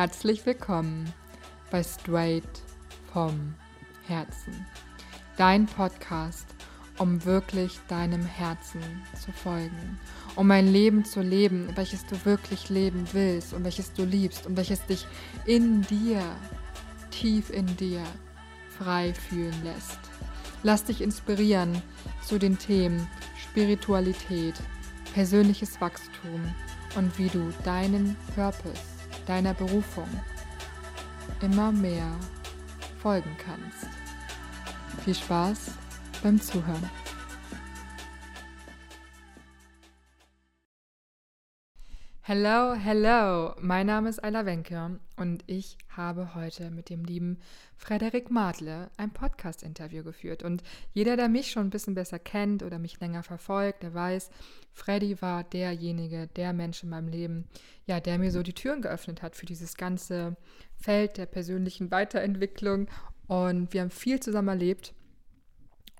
Herzlich willkommen bei Straight vom Herzen. Dein Podcast, um wirklich deinem Herzen zu folgen, um ein Leben zu leben, welches du wirklich leben willst und welches du liebst und welches dich in dir, tief in dir, frei fühlen lässt. Lass dich inspirieren zu den Themen Spiritualität, persönliches Wachstum und wie du deinen Purpose, deiner Berufung immer mehr folgen kannst. Viel Spaß beim Zuhören. Hello, hello, mein Name ist Ayla Wenke und ich habe heute mit dem lieben Frederik Madle ein Podcast-Interview geführt. Und jeder, der mich schon ein bisschen besser kennt oder mich länger verfolgt, der weiß, Freddy war derjenige, der Mensch in meinem Leben, ja, der mir so die Türen geöffnet hat für dieses ganze Feld der persönlichen Weiterentwicklung. Und wir haben viel zusammen erlebt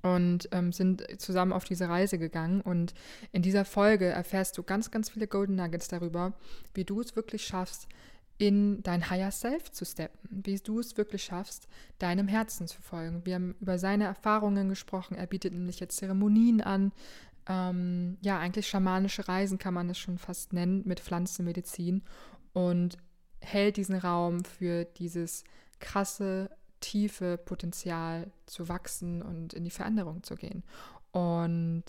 und ähm, sind zusammen auf diese Reise gegangen. Und in dieser Folge erfährst du ganz, ganz viele Golden Nuggets darüber, wie du es wirklich schaffst, in dein Higher Self zu steppen, wie du es wirklich schaffst, deinem Herzen zu folgen. Wir haben über seine Erfahrungen gesprochen. Er bietet nämlich jetzt Zeremonien an. Ähm, ja, eigentlich schamanische Reisen kann man es schon fast nennen, mit Pflanzenmedizin und hält diesen Raum für dieses krasse tiefe Potenzial zu wachsen und in die Veränderung zu gehen. Und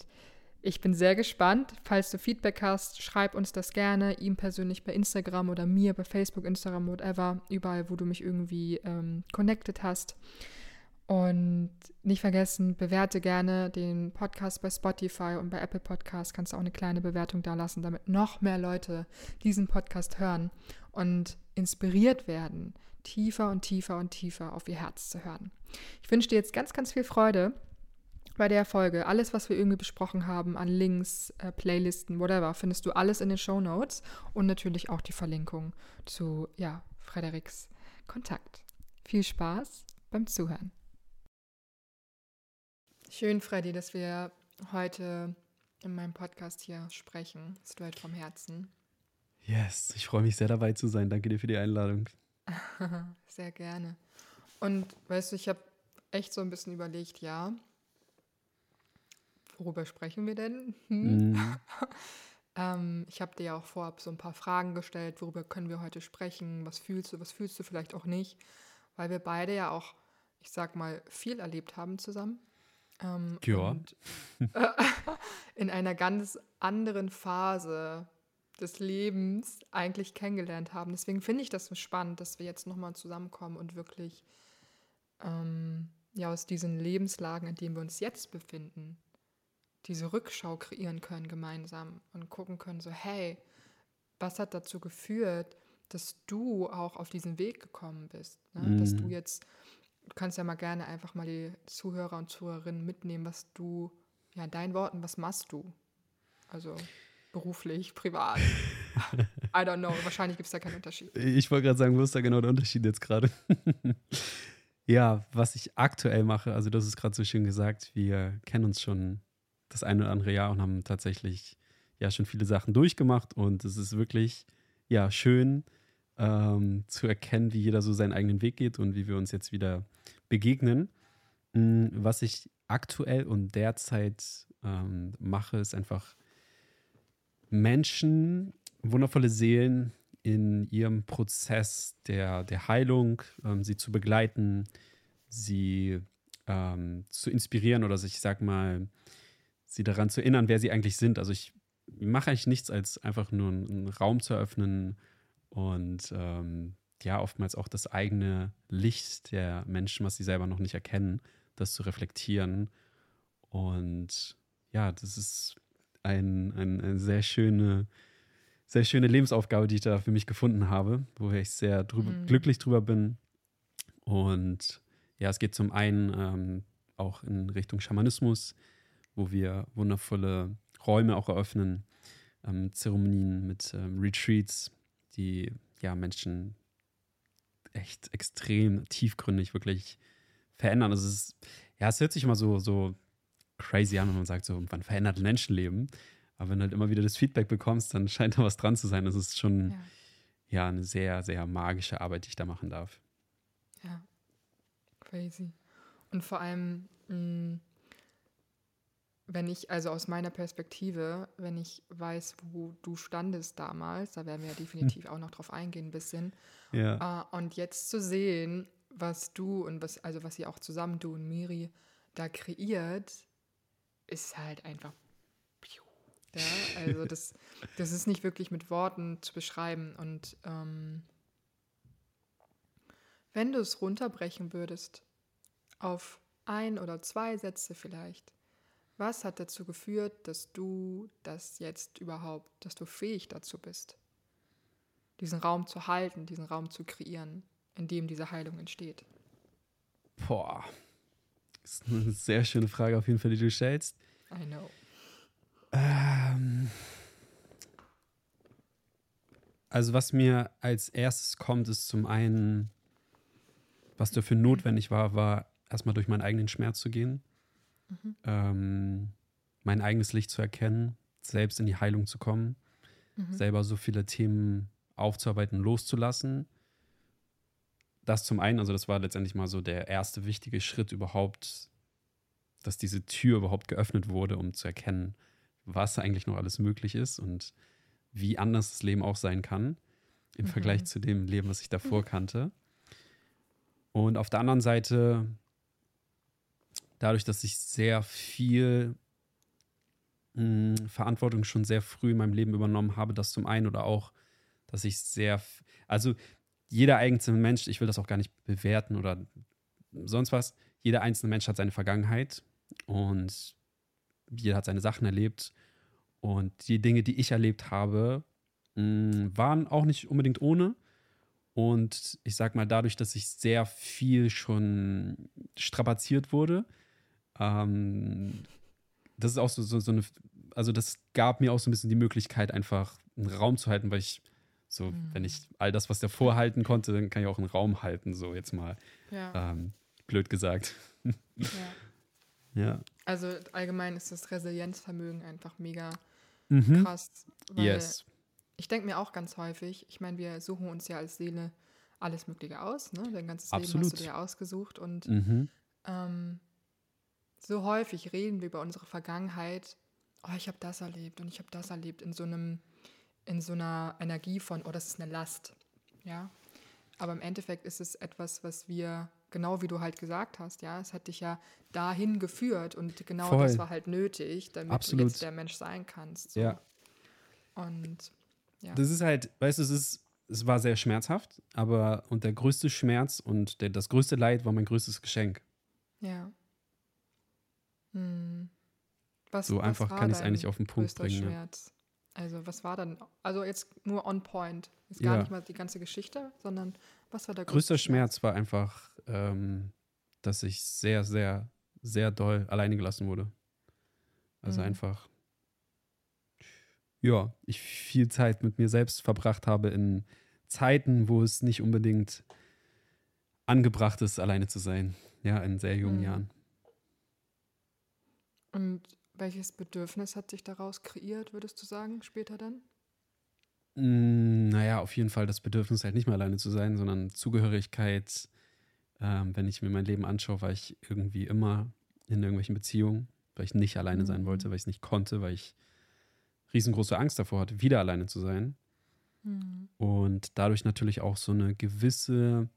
ich bin sehr gespannt. Falls du Feedback hast, schreib uns das gerne. Ihm persönlich bei Instagram oder mir bei Facebook, Instagram, whatever. Überall, wo du mich irgendwie ähm, connected hast. Und nicht vergessen, bewerte gerne den Podcast bei Spotify und bei Apple Podcasts. Kannst du auch eine kleine Bewertung da lassen, damit noch mehr Leute diesen Podcast hören und inspiriert werden, tiefer und tiefer und tiefer auf ihr Herz zu hören. Ich wünsche dir jetzt ganz, ganz viel Freude bei der Folge. Alles, was wir irgendwie besprochen haben an Links, äh, Playlisten, whatever, findest du alles in den Show Notes und natürlich auch die Verlinkung zu, ja, Frederiks Kontakt. Viel Spaß beim Zuhören. Schön, Freddy, dass wir heute in meinem Podcast hier sprechen. Straight vom Herzen. Yes, ich freue mich sehr dabei zu sein. Danke dir für die Einladung. Sehr gerne. Und weißt du, ich habe echt so ein bisschen überlegt, ja, worüber sprechen wir denn? Hm? Mhm. ähm, ich habe dir ja auch vorab so ein paar Fragen gestellt, worüber können wir heute sprechen, was fühlst du, was fühlst du vielleicht auch nicht, weil wir beide ja auch, ich sag mal, viel erlebt haben zusammen. Ähm, ja. Und, äh, in einer ganz anderen Phase des Lebens eigentlich kennengelernt haben. Deswegen finde ich das so spannend, dass wir jetzt nochmal zusammenkommen und wirklich ähm, ja, aus diesen Lebenslagen, in denen wir uns jetzt befinden, diese Rückschau kreieren können gemeinsam und gucken können, so hey, was hat dazu geführt, dass du auch auf diesen Weg gekommen bist? Ne? Mhm. Dass du jetzt, du kannst ja mal gerne einfach mal die Zuhörer und Zuhörerinnen mitnehmen, was du, ja, in deinen Worten, was machst du? Also beruflich, privat. I don't know, wahrscheinlich gibt es da keinen Unterschied. Ich wollte gerade sagen, wo ist da genau der Unterschied jetzt gerade? ja, was ich aktuell mache, also das ist gerade so schön gesagt, wir kennen uns schon das eine oder andere Jahr und haben tatsächlich ja schon viele Sachen durchgemacht und es ist wirklich ja schön ähm, zu erkennen, wie jeder so seinen eigenen Weg geht und wie wir uns jetzt wieder begegnen. Mm, was ich aktuell und derzeit ähm, mache, ist einfach Menschen, wundervolle Seelen in ihrem Prozess der, der Heilung, ähm, sie zu begleiten, sie ähm, zu inspirieren oder sich, ich sag mal, sie daran zu erinnern, wer sie eigentlich sind. Also ich mache eigentlich nichts, als einfach nur einen Raum zu eröffnen und ähm, ja, oftmals auch das eigene Licht der Menschen, was sie selber noch nicht erkennen, das zu reflektieren. Und ja, das ist ein, ein, eine sehr schöne, sehr schöne Lebensaufgabe, die ich da für mich gefunden habe, wo ich sehr drüber, mhm. glücklich drüber bin. Und ja, es geht zum einen ähm, auch in Richtung Schamanismus, wo wir wundervolle Räume auch eröffnen, ähm, Zeremonien mit ähm, Retreats, die ja Menschen echt extrem tiefgründig wirklich verändern. Also es ist, ja, es hört sich immer so, so crazy an, wenn man sagt, so, man verändert Menschenleben. Aber wenn du halt immer wieder das Feedback bekommst, dann scheint da was dran zu sein. Das ist schon, ja, eine sehr, sehr magische Arbeit, die ich da machen darf. Ja, crazy. Und vor allem, mh, wenn ich, also aus meiner Perspektive, wenn ich weiß, wo du standest damals, da werden wir ja definitiv auch noch drauf eingehen ein bisschen. Ja. Äh, und jetzt zu sehen, was du und was, also was ihr auch zusammen, du und Miri, da kreiert, ist halt einfach. Ja, also das, das ist nicht wirklich mit Worten zu beschreiben. Und ähm, wenn du es runterbrechen würdest auf ein oder zwei Sätze vielleicht, was hat dazu geführt, dass du das jetzt überhaupt, dass du fähig dazu bist, diesen Raum zu halten, diesen Raum zu kreieren, in dem diese Heilung entsteht? Boah. Das ist eine sehr schöne Frage auf jeden Fall, die du stellst. I know. Ähm, also was mir als erstes kommt, ist zum einen, was dafür notwendig war, war erstmal durch meinen eigenen Schmerz zu gehen, Mhm. ähm, mein eigenes Licht zu erkennen, selbst in die Heilung zu kommen, Mhm. selber so viele Themen aufzuarbeiten, loszulassen. Das zum einen, also das war letztendlich mal so der erste wichtige Schritt überhaupt, dass diese Tür überhaupt geöffnet wurde, um zu erkennen, was eigentlich noch alles möglich ist und wie anders das Leben auch sein kann im Mhm. Vergleich zu dem Leben, was ich davor kannte. Und auf der anderen Seite, dadurch, dass ich sehr viel mh, Verantwortung schon sehr früh in meinem Leben übernommen habe, das zum einen oder auch, dass ich sehr, also jeder einzelne Mensch, ich will das auch gar nicht bewerten oder sonst was, jeder einzelne Mensch hat seine Vergangenheit und jeder hat seine Sachen erlebt und die Dinge, die ich erlebt habe, mh, waren auch nicht unbedingt ohne. Und ich sag mal, dadurch, dass ich sehr viel schon strapaziert wurde, ähm, das ist auch so, so, so eine, also das gab mir auch so ein bisschen die Möglichkeit, einfach einen Raum zu halten, weil ich so, Mhm. wenn ich all das, was davor halten konnte, dann kann ich auch einen Raum halten, so jetzt mal Ja, ähm, blöd gesagt. ja. Ja. Also allgemein ist das Resilienzvermögen einfach mega Mhm. krass. Weil Yes. Ich denke mir auch ganz häufig, ich meine, wir suchen uns ja als Seele alles Mögliche aus, ne? Dein ganzes Leben Absolut. hast du dir ausgesucht und Mhm. ähm, so häufig reden wir über unsere Vergangenheit, oh, ich habe das erlebt und ich habe das erlebt in so einem, in so einer Energie von, oh, das ist eine Last. Ja. Aber im Endeffekt ist es etwas, was wir, genau wie du halt gesagt hast, ja, es hat dich ja dahin geführt und genau Voll. das war halt nötig, damit Absolut. du jetzt der Mensch sein kannst. So. Ja. Und ja. Das ist halt, weißt du, es ist, es war sehr schmerzhaft, aber und der größte Schmerz und der, das größte Leid war mein größtes Geschenk. Ja. Hm. Was, So was einfach kann ich es eigentlich auf den Punkt bringen. Ja. Schmerz? Also was war dann, also jetzt nur on point, ist gar Ja. nicht mal die ganze Geschichte, sondern was war der Größter größte Schmerz war einfach, ähm, dass ich sehr, sehr, sehr doll alleine gelassen wurde. Also Mhm. einfach, ja, ich viel Zeit mit mir selbst verbracht habe in Zeiten, wo es nicht unbedingt angebracht ist, alleine zu sein. Ja, in sehr jungen Mhm. Jahren. Und welches Bedürfnis hat sich daraus kreiert, würdest du sagen, später dann? Mm, Naja, auf jeden Fall das Bedürfnis, halt nicht mehr alleine zu sein, sondern Zugehörigkeit. Ähm, wenn ich mir mein Leben anschaue, war ich irgendwie immer in irgendwelchen Beziehungen, weil ich nicht alleine sein Mhm. wollte, weil ich es nicht konnte, weil ich riesengroße Angst davor hatte, wieder alleine zu sein. Hm. Und dadurch natürlich auch so eine gewisse,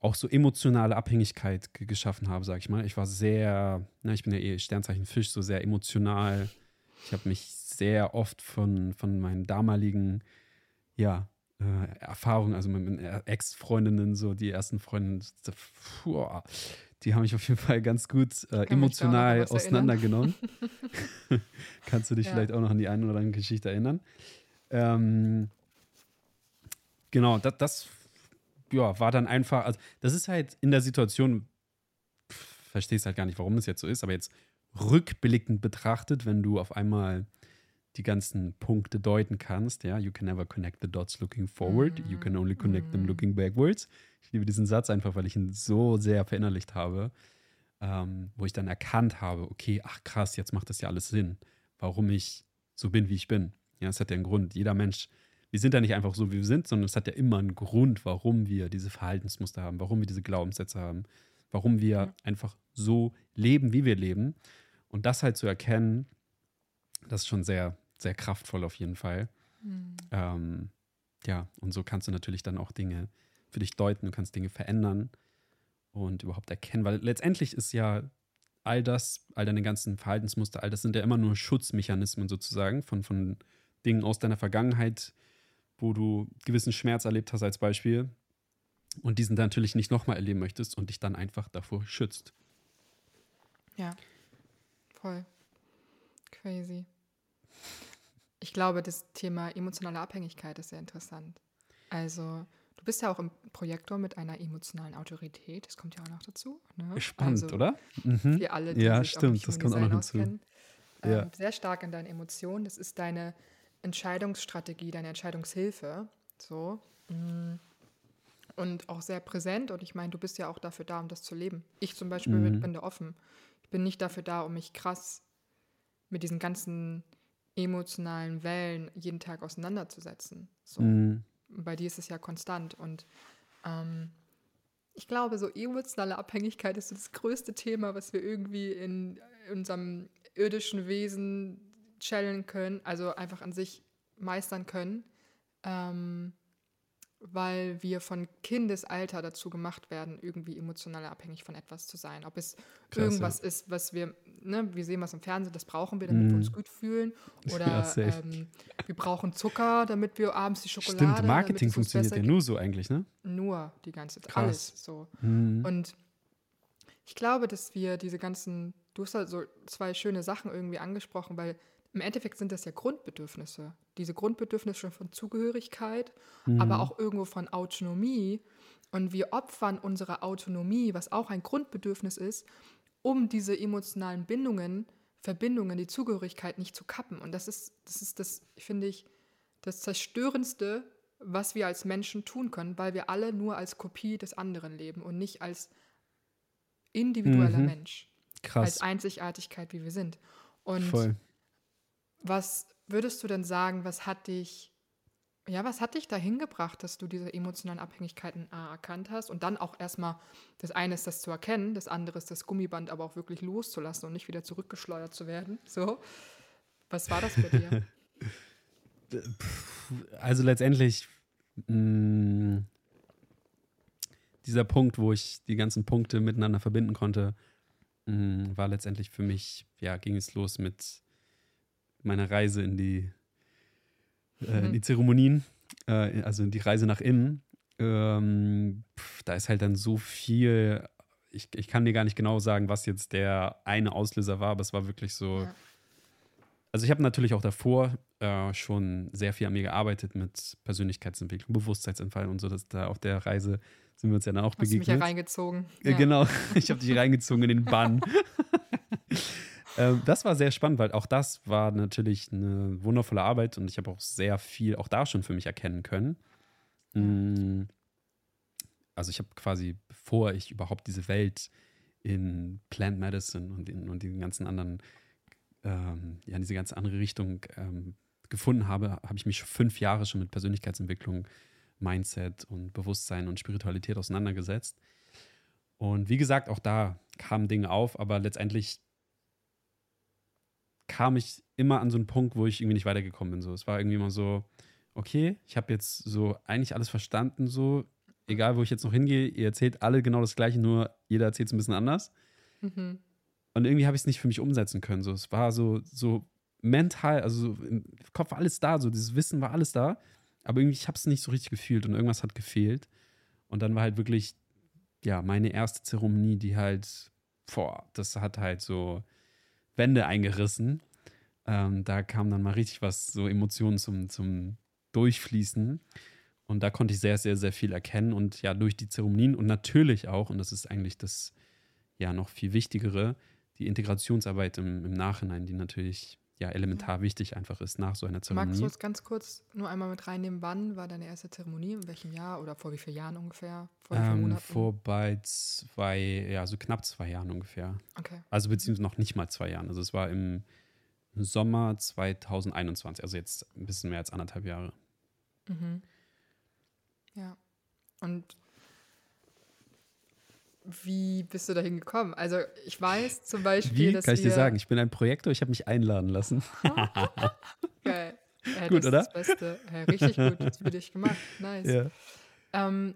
auch so emotionale Abhängigkeit ge- geschaffen habe, sag ich mal. Ich war sehr, na, ich bin ja eh Sternzeichen Fisch, so sehr emotional. Ich habe mich sehr oft von, von meinen damaligen, ja, äh, Erfahrungen, also mit meinen Ex-Freundinnen, so die ersten Freundinnen, die haben mich auf jeden Fall ganz gut äh, emotional auseinandergenommen. Kannst du dich Ja. vielleicht auch noch an die eine oder andere Geschichte erinnern? Ähm, genau, das, das ja, war dann einfach, also das ist halt in der Situation, verstehst halt gar nicht, warum das jetzt so ist, aber jetzt rückblickend betrachtet, wenn du auf einmal die ganzen Punkte deuten kannst, ja, you can never connect the dots looking forward, you can only connect them Mhm. looking backwards. Ich liebe diesen Satz einfach, weil ich ihn so sehr verinnerlicht habe, ähm, wo ich dann erkannt habe, okay, ach krass, jetzt macht das ja alles Sinn, warum ich so bin, wie ich bin. Ja, es hat ja einen Grund. Jeder Mensch wir sind ja nicht einfach so, wie wir sind, sondern es hat ja immer einen Grund, warum wir diese Verhaltensmuster haben, warum wir diese Glaubenssätze haben, warum wir mhm. einfach so leben, wie wir leben. Und das halt zu erkennen, das ist schon sehr, sehr kraftvoll auf jeden Fall. Mhm. Ähm, ja, und so kannst du natürlich dann auch Dinge für dich deuten, du kannst Dinge verändern und überhaupt erkennen, weil letztendlich ist ja all das, all deine ganzen Verhaltensmuster, all das sind ja immer nur Schutzmechanismen sozusagen von, von Dingen aus deiner Vergangenheit, wo du gewissen Schmerz erlebt hast als Beispiel und diesen dann natürlich nicht nochmal erleben möchtest und dich dann einfach davor schützt. Ja, voll. Crazy. Ich glaube, das Thema emotionale Abhängigkeit ist sehr interessant. Also, du bist ja auch im Projektor mit einer emotionalen Autorität. Das kommt ja auch noch dazu. Ne? Spannend, also, oder? Mhm. Wir alle, die ja, sich stimmt, das kommt auch noch hinzu. Ähm, ja. Sehr stark in deinen Emotionen. Das ist deine Entscheidungsstrategie, deine Entscheidungshilfe. So. Mm. Und auch sehr präsent. Und ich meine, du bist ja auch dafür da, um das zu leben. Ich zum Beispiel mhm. bin da offen. Ich bin nicht dafür da, um mich krass mit diesen ganzen emotionalen Wellen jeden Tag auseinanderzusetzen. So. Mhm. Bei dir ist es ja konstant. Und ähm, ich glaube, so emotionale Abhängigkeit ist so das größte Thema, was wir irgendwie in unserem irdischen Wesen challengen können, also einfach an sich meistern können. Ähm, weil wir von Kindesalter dazu gemacht werden, irgendwie emotional abhängig von etwas zu sein. Ob es Klasse. irgendwas ist, was wir, ne, wir sehen was im Fernsehen, das brauchen wir, damit mm. wir uns gut fühlen. Oder ja, ähm, wir brauchen Zucker, damit wir abends die Schokolade. Stimmt, Marketing funktioniert ja nur so eigentlich, ne? Nur die ganze Zeit, alles so. Mm. Und ich glaube, dass wir diese ganzen, du hast halt so zwei schöne Sachen irgendwie angesprochen, weil im Endeffekt sind das ja Grundbedürfnisse. Diese Grundbedürfnisse von Zugehörigkeit, mhm. aber auch irgendwo von Autonomie. Und wir opfern unsere Autonomie, was auch ein Grundbedürfnis ist, um diese emotionalen Bindungen, Verbindungen, die Zugehörigkeit nicht zu kappen. Und das ist, das ist das, finde ich, das Zerstörendste, was wir als Menschen tun können, weil wir alle nur als Kopie des anderen leben und nicht als individueller mhm. Mensch. Krass. Als Einzigartigkeit, wie wir sind. Und Voll. Was würdest du denn sagen, was hat dich, ja, was hat dich dahin gebracht, dass du diese emotionalen Abhängigkeiten A, erkannt hast und dann auch erstmal, das eine ist das zu erkennen, das andere ist das Gummiband aber auch wirklich loszulassen und nicht wieder zurückgeschleudert zu werden. So. Was war das bei dir? also letztendlich mh, mm, dieser Punkt, wo ich die ganzen Punkte miteinander verbinden konnte, mh, mm, war letztendlich für mich, ja, ging es los mit meiner Reise in die, äh, in mhm. die Zeremonien, äh, also die Reise nach innen. Ähm, pf, da ist halt dann so viel. Ich, ich kann dir gar nicht genau sagen, was jetzt der eine Auslöser war, aber es war wirklich so. Ja. Also ich habe natürlich auch davor äh, schon sehr viel an mir gearbeitet mit Persönlichkeitsentwicklung, Bewusstseinsentfall und so. Dass da auf der Reise sind wir uns ja dann auch Hast begegnet. Du mich ja reingezogen. Ja. Genau, ich habe dich reingezogen in den Bann. Ähm, das war sehr spannend, weil auch das war natürlich eine wundervolle Arbeit und ich habe auch sehr viel auch da schon für mich erkennen können. Mhm. Also ich habe quasi, bevor ich überhaupt diese Welt in Plant Medicine und in und den ganzen anderen, ähm, ja, in diese ganze andere Richtung ähm, gefunden habe, habe ich mich schon fünf Jahre schon mit Persönlichkeitsentwicklung, Mindset und Bewusstsein und Spiritualität auseinandergesetzt. Und wie gesagt, auch da kamen Dinge auf, aber letztendlich kam ich immer an so einen Punkt, wo ich irgendwie nicht weitergekommen bin. So. Es war irgendwie immer so, okay, ich habe jetzt so eigentlich alles verstanden, so, egal wo ich jetzt noch hingehe, ihr erzählt alle genau das Gleiche, nur jeder erzählt es ein bisschen anders. Mhm. Und irgendwie habe ich es nicht für mich umsetzen können. So. Es war so, so mental, also so im Kopf war alles da, so dieses Wissen war alles da, aber irgendwie, ich habe es nicht so richtig gefühlt und irgendwas hat gefehlt. Und dann war halt wirklich, ja, meine erste Zeremonie, die halt, boah, das hat halt so, Wände eingerissen. Ähm, da kam dann mal richtig was, so Emotionen zum, zum Durchfließen. Und da konnte ich sehr, sehr, sehr viel erkennen. Und ja, durch die Zeremonien und natürlich auch, und das ist eigentlich das ja noch viel Wichtigere, die Integrationsarbeit im, im Nachhinein, die natürlich ja elementar wichtig einfach ist nach so einer Zeremonie. Magst du es ganz kurz nur einmal mit reinnehmen? Wann war deine erste Zeremonie? In welchem Jahr oder vor wie vielen Jahren ungefähr? Vor ähm, Vor bei zwei, ja, so knapp zwei Jahren ungefähr. Okay. Also beziehungsweise noch nicht mal zwei Jahren. Also es war im Sommer 2021, also jetzt ein bisschen mehr als anderthalb Jahre. Mhm. Ja. Und wie bist du dahin gekommen? Also ich weiß zum Beispiel, Wie dass kann ich dir sagen? Ich bin ein Projektor, ich habe mich einladen lassen. Geil. Ja, Gut, das oder? Ist das Beste. Ja, richtig gut. Das für dich gemacht. Nice. ja. Ähm,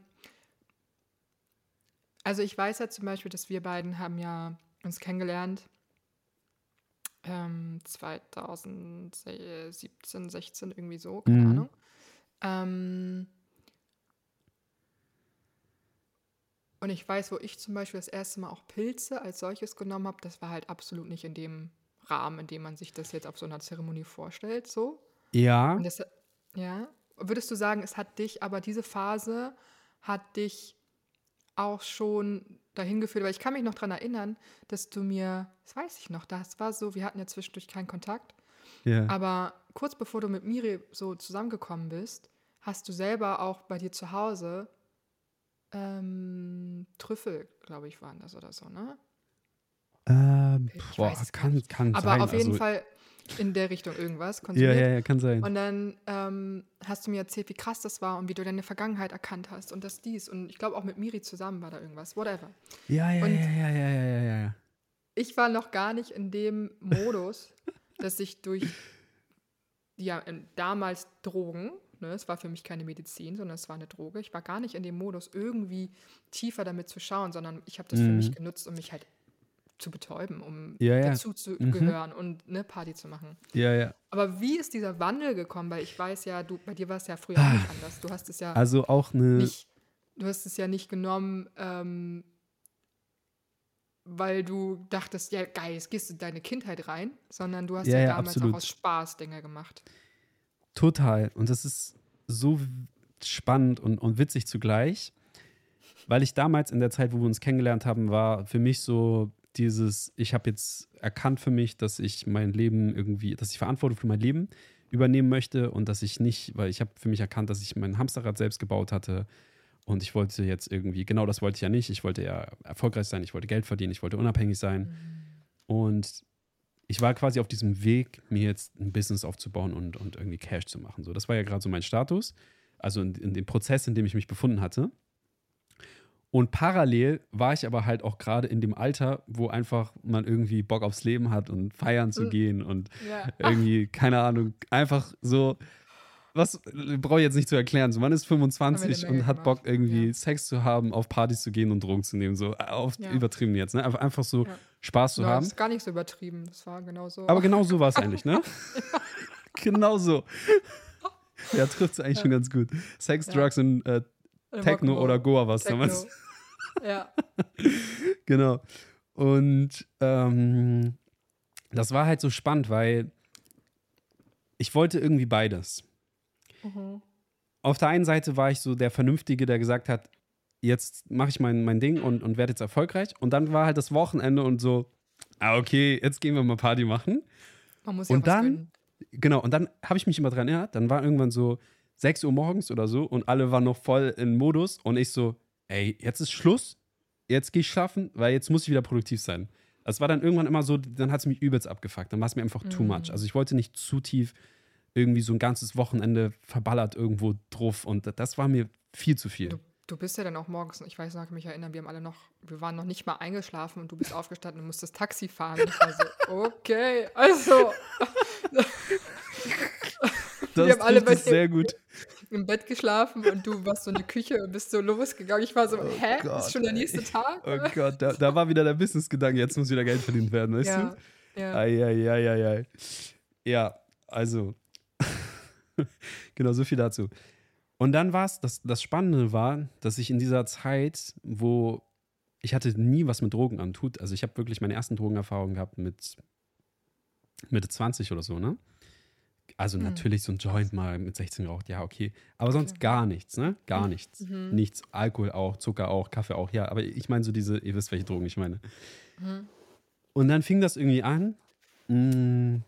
also ich weiß ja zum Beispiel, dass wir beiden haben ja uns kennengelernt ähm, 2017, 16 irgendwie so, keine Mhm. Ahnung. Ähm, und ich weiß, wo ich zum Beispiel das erste Mal auch Pilze als solches genommen habe, das war halt absolut nicht in dem Rahmen, in dem man sich das jetzt auf so einer Zeremonie vorstellt, so. Ja, das, ja, würdest du sagen, es hat dich, aber diese Phase hat dich auch schon dahin geführt, weil ich kann mich noch daran erinnern, dass du mir, das weiß ich noch, das war so, wir hatten ja zwischendurch keinen Kontakt, ja. aber kurz bevor du mit Miri so zusammengekommen bist, hast du selber auch bei dir zu Hause ähm, Trüffel, glaube ich, waren das oder so, ne? Ähm, Ich boah, kann, kann Aber sein. auf jeden also, Fall in der Richtung irgendwas Ja, konsumiert. ja, ja, kann sein. Und dann ähm, hast du mir erzählt, wie krass das war und wie du deine Vergangenheit erkannt hast und das dies. Und ich glaube auch mit Miri zusammen war da irgendwas, whatever. ja, ja, ja, ja, ja, ja, ja, ja. Ich war noch gar nicht in dem Modus, dass ich durch ja, damals Drogen, ne, es war für mich keine Medizin, sondern es war eine Droge. Ich war gar nicht in dem Modus, irgendwie tiefer damit zu schauen, sondern ich habe das für Mhm. mich genutzt, um mich halt zu betäuben, um Ja, ja. dazu zu Mhm. gehören und eine Party zu machen. Ja, ja. Aber wie ist dieser Wandel gekommen? Weil ich weiß ja, du, bei dir war es ja früher auch nicht anders. Du hast es ja Also auch eine. nicht, du hast es ja nicht genommen, ähm, weil du dachtest, ja geil, jetzt gehst du in deine Kindheit rein, sondern du hast Ja, ja, ja, damals absolut. auch aus Spaß Dinge gemacht. Total. Und das ist so spannend und, und witzig zugleich, weil ich damals in der Zeit, wo wir uns kennengelernt haben, war für mich so dieses, ich habe jetzt erkannt für mich, dass ich mein Leben irgendwie, dass ich Verantwortung für mein Leben übernehmen möchte und dass ich nicht, weil ich habe für mich erkannt, dass ich mein Hamsterrad selbst gebaut hatte und ich wollte jetzt irgendwie, genau das wollte ich ja nicht, ich wollte ja erfolgreich sein, ich wollte Geld verdienen, ich wollte unabhängig sein. Und ich war quasi auf diesem Weg, mir jetzt ein Business aufzubauen und, und irgendwie Cash zu machen. So, das war ja gerade so mein Status, also in, in dem Prozess, in dem ich mich befunden hatte. Und parallel war ich aber halt auch gerade in dem Alter, wo einfach man irgendwie Bock aufs Leben hat und feiern zu Mhm. gehen und Ja. irgendwie, keine Ahnung, einfach so, was brauche ich jetzt nicht zu erklären. So, man ist 25 Menge und hat gemacht, Bock, irgendwie ja. Sex zu haben, auf Partys zu gehen und Drogen zu nehmen. So, auf, Ja. übertrieben jetzt, ne? Einfach, einfach so Ja. Spaß zu Ja, haben. das ist gar nicht so übertrieben. Das war genau so. Aber genau so war es eigentlich, ne? genau so. Ja, trifft es eigentlich schon ganz gut. Sex. Drugs und äh, Techno oder Goa war es damals. Ja. Genau. Und ähm, das war halt so spannend, weil ich wollte irgendwie beides. Mhm. Auf der einen Seite war ich so der Vernünftige, der gesagt hat, jetzt mache ich mein, mein Ding und, und werde jetzt erfolgreich. Und dann war halt das Wochenende und so, ah, okay, jetzt gehen wir mal Party machen. Man muss ja Und dann- gönnen. Genau, und dann habe ich mich immer dran erinnert, dann war irgendwann so 6 Uhr morgens oder so und alle waren noch voll in Modus und ich so, ey, jetzt ist Schluss, jetzt gehe ich schlafen, weil jetzt muss ich wieder produktiv sein. Das war dann irgendwann immer so, dann hat es mich übelst abgefuckt, dann war es mir einfach too Mhm. much. Also ich wollte nicht zu tief irgendwie so ein ganzes Wochenende verballert irgendwo drauf und das war mir viel zu viel. Du, du bist ja dann auch morgens, ich weiß noch, ich kann mich erinnern, wir haben alle noch, wir waren noch nicht mal eingeschlafen und du bist aufgestanden und musstest Taxi fahren. Ich war so, okay, also Das haben alle bei sehr gut. im Bett geschlafen und du warst so in die Küche und bist so losgegangen. Ich war so, Oh hä? Gott, ist schon der ey. nächste Tag? Oh Gott, da, da war wieder der Business-Gedanke, jetzt muss wieder Geld verdient werden, weißt du? ja, ja. Eieieiei. Ja, also. genau, so viel dazu. Und dann war es, das, das Spannende war, dass ich in dieser Zeit, wo ich hatte nie was mit Drogen am Tut, also ich habe wirklich meine ersten Drogenerfahrungen gehabt mit Mitte 20 oder so, ne? Also Hm. natürlich so ein Joint mal mit 16 geraucht, ja, okay. Aber sonst Okay. gar nichts, ne? Gar nichts. Mhm. Nichts. Alkohol auch, Zucker auch, Kaffee auch, ja. Aber ich meine so diese, ihr wisst, welche Drogen ich meine. Mhm. Und dann fing das irgendwie an, mh,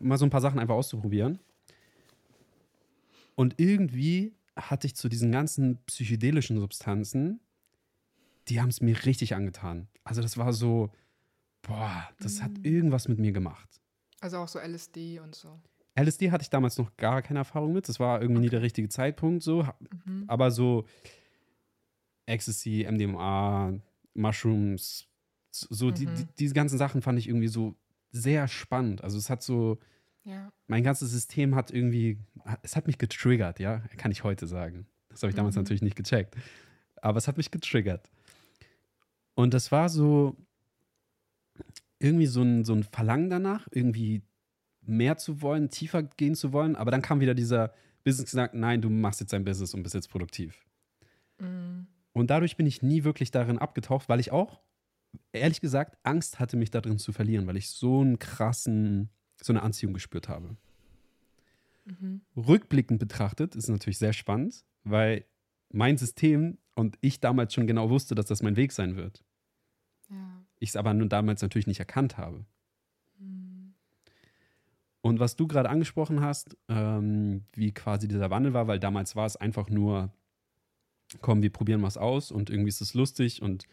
mal so ein paar Sachen einfach auszuprobieren. Und irgendwie hatte ich zu diesen ganzen psychedelischen Substanzen, die haben es mir richtig angetan. Also das war so, boah, das hat Mhm. irgendwas mit mir gemacht. Also auch so LSD und so. LSD hatte ich damals noch gar keine Erfahrung mit. Das war irgendwie nie der richtige Zeitpunkt so. Mhm. Aber so Ecstasy, MDMA, Mushrooms, so die, Mhm. die, diese ganzen Sachen fand ich irgendwie so sehr spannend. Also es hat so, Ja. mein ganzes System hat irgendwie, es hat mich getriggert, ja, kann ich heute sagen. Das habe ich damals Mhm. natürlich nicht gecheckt. Aber es hat mich getriggert. Und das war so irgendwie so ein, so ein Verlangen danach, irgendwie mehr zu wollen, tiefer gehen zu wollen. Aber dann kam wieder dieser Business gesagt, nein, du machst jetzt dein Business und bist jetzt produktiv. Mhm. Und dadurch bin ich nie wirklich darin abgetaucht, weil ich auch, ehrlich gesagt, Angst hatte, mich darin zu verlieren, weil ich so einen krassen, so eine Anziehung gespürt habe. Mhm. Rückblickend betrachtet ist es natürlich sehr spannend, weil mein System und ich damals schon genau wusste, dass das mein Weg sein wird. Ja. Ich es aber nun damals natürlich nicht erkannt habe. Mhm. Und was du gerade angesprochen hast, ähm, wie quasi dieser Wandel war, weil damals war es einfach nur, komm, wir probieren was aus und irgendwie ist es lustig und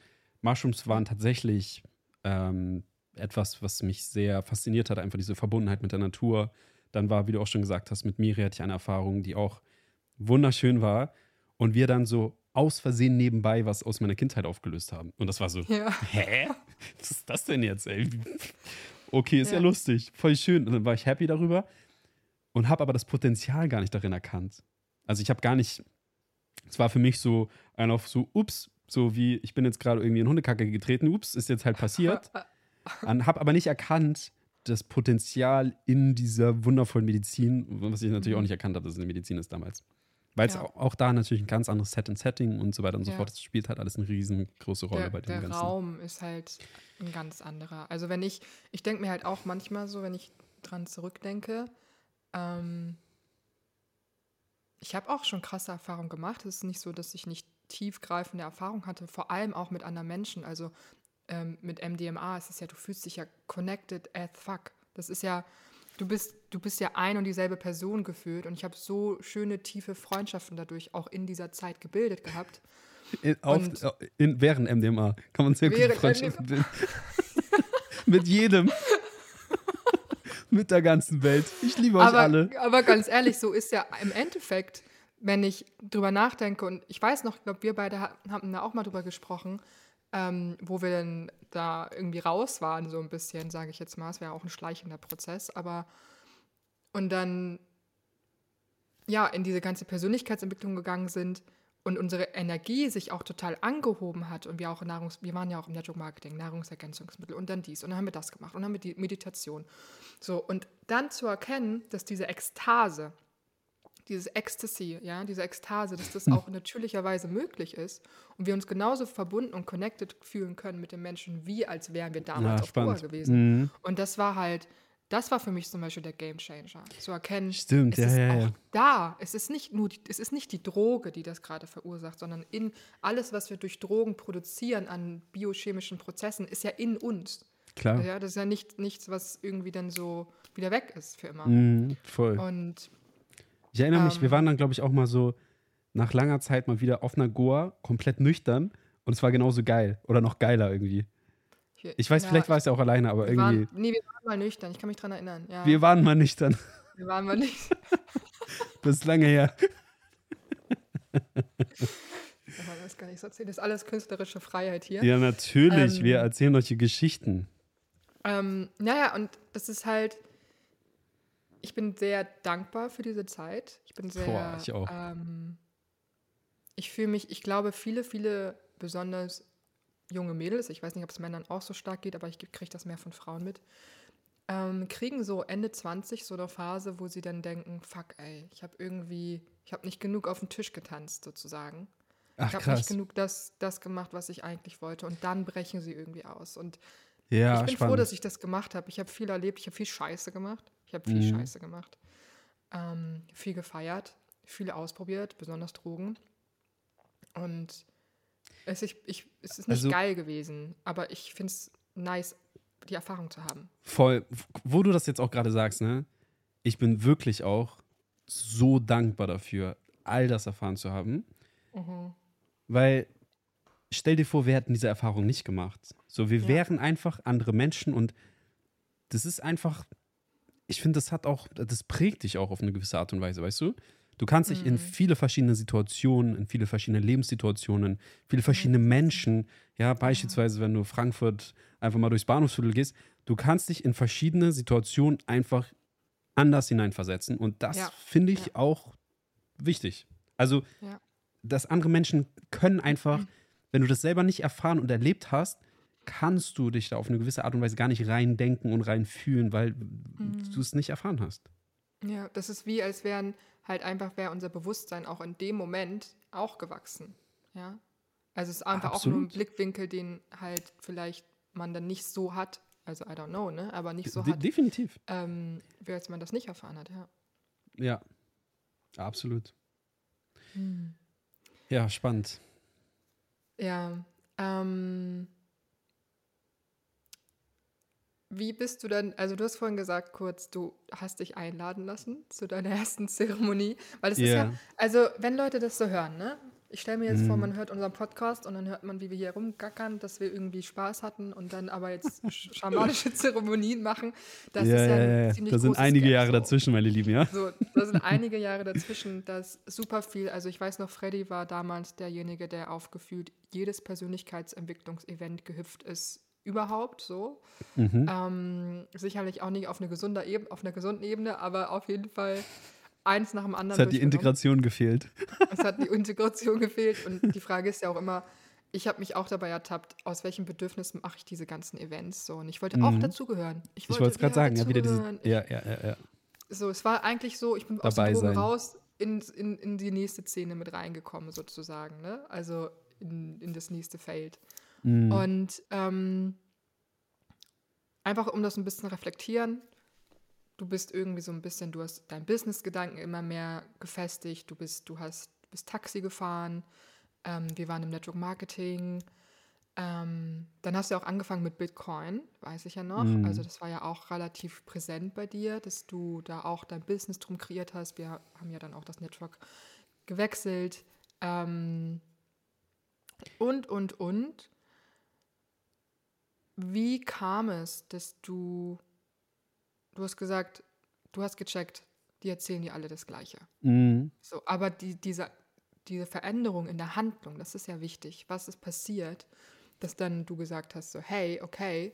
Mushrooms waren tatsächlich ähm, etwas, was mich sehr fasziniert hat, einfach diese Verbundenheit mit der Natur. Dann war, wie du auch schon gesagt hast, mit Miri hatte ich eine Erfahrung, die auch wunderschön war und wir dann so aus Versehen nebenbei was aus meiner Kindheit aufgelöst haben. Und das war so, Ja. hä? Was ist das denn jetzt, ey? Okay, ist ja. Ja. lustig, voll schön. Und dann war ich happy darüber und habe aber das Potenzial gar nicht darin erkannt. Also ich habe gar nicht, es war für mich so ein auf so, ups, so wie ich bin jetzt gerade irgendwie in Hundekacke getreten, ups, ist jetzt halt passiert. Und habe aber nicht erkannt, das Potenzial in dieser wundervollen Medizin, was ich natürlich Mhm. auch nicht erkannt habe, dass es eine Medizin ist damals. Weil es Ja. auch, auch da natürlich ein ganz anderes Set and Setting und so weiter und so Ja. fort. Das spielt halt alles eine riesengroße Rolle der, bei dem der Ganzen. Raum ist halt ein ganz anderer. Also wenn ich, ich denke mir halt auch manchmal so, wenn ich dran zurückdenke, ähm, ich habe auch schon krasse Erfahrungen gemacht. Es ist nicht so, dass ich nicht tiefgreifende Erfahrungen hatte, vor allem auch mit anderen Menschen. Also ähm, mit MDMA ist es ja, du fühlst dich ja connected as fuck. Das ist ja, du bist, du bist ja ein und dieselbe Person gefühlt und ich habe so schöne, tiefe Freundschaften dadurch auch in dieser Zeit gebildet gehabt. In, auf, in, während MDMA kann man sehr gute Freundschaften bilden. Mit jedem. Mit der ganzen Welt. Ich liebe euch aber, alle. aber ganz ehrlich, so ist ja im Endeffekt, wenn ich drüber nachdenke, und ich weiß noch, ich glaube, wir beide ha- haben da auch mal drüber gesprochen, ähm, wo wir dann da irgendwie raus waren, so ein bisschen, sage ich jetzt mal. Es wäre auch ein schleichender Prozess, aber und dann ja in diese ganze Persönlichkeitsentwicklung gegangen sind und unsere Energie sich auch total angehoben hat und wir auch Nahrungs wir waren ja auch im Network Marketing Nahrungsergänzungsmittel und dann dies und dann haben wir das gemacht und dann haben wir die Meditation so und dann zu erkennen dass diese Ekstase dieses Ecstasy ja diese Ekstase dass das auch natürlicherweise möglich ist und wir uns genauso verbunden und connected fühlen können mit den Menschen wie als wären wir damals Ja, auf spannend. gewesen Mhm. und das war halt, das war für mich zum Beispiel der Game Changer. Zu erkennen, Stimmt, es ja, ist ja, auch ja. da. Es ist nicht nur, die, es ist nicht die Droge, die das gerade verursacht, sondern in alles, was wir durch Drogen produzieren an biochemischen Prozessen, ist ja in uns. Klar. Ja, das ist ja nicht, nichts, was irgendwie dann so wieder weg ist für immer. Mhm, voll. Und Ich erinnere mich, wir ähm, waren dann, glaube ich, auch mal so nach langer Zeit mal wieder auf einer Goa, komplett nüchtern. Und es war genauso geil. Oder noch geiler irgendwie. Ich weiß, ja, vielleicht war es ja auch alleine, aber irgendwie. waren, nee, wir waren mal nüchtern. Ich kann mich dran erinnern. Ja, Wir waren mal nüchtern. wir waren mal nicht. Das ist lange her. Ja, man das gar nicht so erzählen. Das ist alles künstlerische Freiheit hier. Ja, natürlich. Ähm, wir erzählen solche Geschichten. Ähm, naja, und das ist halt, ich bin sehr dankbar für diese Zeit. Ich bin sehr, Boah, ich auch. Ähm, ich fühle mich, ich glaube, viele, viele besonders junge Mädels, ich weiß nicht, ob es Männern auch so stark geht, aber ich kriege das mehr von Frauen mit, ähm, kriegen so Ende 20 so eine Phase, wo sie dann denken, fuck ey, ich habe irgendwie, ich habe nicht genug auf den Tisch getanzt sozusagen. Ach, ich habe nicht genug das, das gemacht, was ich eigentlich wollte. Und dann brechen sie irgendwie aus. Und Ja, ich bin spannend. froh, dass ich das gemacht habe. Ich habe viel erlebt, ich habe viel Scheiße gemacht. Ich habe viel Mhm. Scheiße gemacht. Ähm, viel gefeiert, viel ausprobiert, besonders Drogen. Und es ist, ich, es ist nicht Also- geil gewesen, aber ich finde es nice, die Erfahrung zu haben. Voll. Wo du das jetzt auch gerade sagst, ne? Ich bin wirklich auch so dankbar dafür, all das erfahren zu haben. Weil stell dir vor, wir hätten diese Erfahrung nicht gemacht. So, wir Ja. wären einfach andere Menschen und das ist einfach, ich finde, das hat auch, das prägt dich auch auf eine gewisse Art und Weise, weißt du? Du kannst dich in Mhm. viele verschiedene Situationen, in viele verschiedene Lebenssituationen, viele verschiedene Menschen, ja, beispielsweise, wenn du Frankfurt einfach mal durchs Bahnhofsviertel gehst, du kannst dich in verschiedene Situationen einfach anders hineinversetzen. Und das Ja. finde ich Ja. auch wichtig. Also, Ja. dass andere Menschen können einfach, wenn du das selber nicht erfahren und erlebt hast, kannst du dich da auf eine gewisse Art und Weise gar nicht reindenken und reinfühlen, weil Mhm. du es nicht erfahren hast. Ja, das ist wie, als wären halt einfach wäre unser Bewusstsein auch in dem Moment auch gewachsen. Ja. Also es ist einfach auch nur ein Absolut. Blickwinkel, den halt vielleicht man dann nicht so hat. Also I don't know, ne? Aber nicht so De hat, definitiv. ähm, wie als man das nicht erfahren hat, ja. Ja. Absolut. Hm. Ja, spannend. Ja. Ähm, wie bist du dann, also du hast vorhin gesagt kurz, du hast dich einladen lassen zu deiner ersten Zeremonie, weil es ist Ja. also wenn Leute das so hören, ne? Ich stelle mir jetzt vor, Mhm. man hört unseren Podcast und dann hört man, wie wir hier rumgackern, dass wir irgendwie Spaß hatten und dann aber jetzt sch- schamanische Zeremonien machen. Das ja, ist ja, ja, ein ja. Da sind einige Gap Jahre so. dazwischen, meine Lieben, ja? So, da sind einige Jahre dazwischen, dass super viel, also ich weiß noch, Freddy war damals derjenige, der auf gefühlt jedes Persönlichkeitsentwicklungsevent gehüpft ist, überhaupt so. Mhm. Ähm, sicherlich auch nicht auf, eine gesunder Ebene, auf einer gesunden Ebene, aber auf jeden Fall eins nach dem anderen. Es hat die. Integration gefehlt. Es hat die Integration gefehlt und die Frage ist ja auch immer, ich habe mich auch dabei ertappt, aus welchem Bedürfnis mache ich diese ganzen Events so. Und ich wollte auch Mhm. dazugehören. Ich wollte es gerade sagen, ja, wieder diese. Ja, ja, ja, ja. So, es war eigentlich so, ich bin aus Dabei dem Drogen sein. raus in, in, in die nächste Szene mit reingekommen, sozusagen. Ne? Also in, in das nächste Feld. Mhm. Und ähm, einfach um das ein bisschen reflektieren, du bist irgendwie so ein bisschen, du hast deinen Business-Gedanken immer mehr gefestigt, du bist, du hast, bist Taxi gefahren, ähm, wir waren im Network Marketing. Ähm, dann hast du auch angefangen mit Bitcoin, weiß ich ja noch. Mhm. Also das war ja auch relativ präsent bei dir, dass du da auch dein Business drum kreiert hast. Wir haben ja dann auch das Network gewechselt. Ähm, und, und, und. Wie kam es, dass du, du hast gesagt, du hast gecheckt, die erzählen dir alle das Gleiche. Mhm. So, aber die, diese, diese Veränderung in der Handlung, das ist ja wichtig. Was ist passiert, dass dann du gesagt hast, so, hey, okay,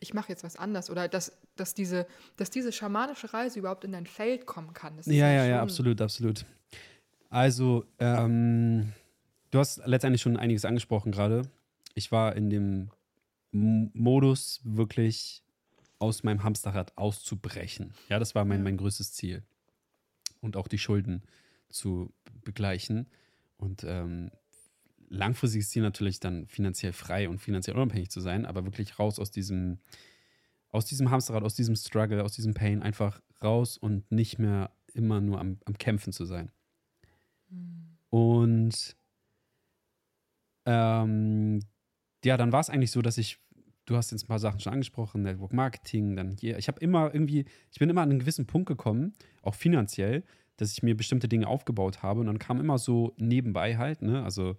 ich mache jetzt was anders. Oder dass, dass, diese, dass diese schamanische Reise überhaupt in dein Feld kommen kann. Das ist Ja, ja, ja, schon- absolut, absolut. Also, ähm, du hast letztendlich schon einiges angesprochen gerade. Ich war in dem Modus, wirklich aus meinem Hamsterrad auszubrechen. Ja, das war mein, mein größtes Ziel. Und auch die Schulden zu begleichen. Und ähm, langfristiges Ziel natürlich dann finanziell frei und finanziell unabhängig zu sein, aber wirklich raus aus diesem, aus diesem Hamsterrad, aus diesem Struggle, aus diesem Pain, einfach raus und nicht mehr immer nur am, am Kämpfen zu sein. Hm. Und ähm, ja, dann war es eigentlich so, dass ich, du hast jetzt ein paar Sachen schon angesprochen, Network Marketing, dann hier, ich habe immer irgendwie, ich bin immer an einen gewissen Punkt gekommen, auch finanziell, dass ich mir bestimmte Dinge aufgebaut habe und dann kam immer so nebenbei halt, ne, also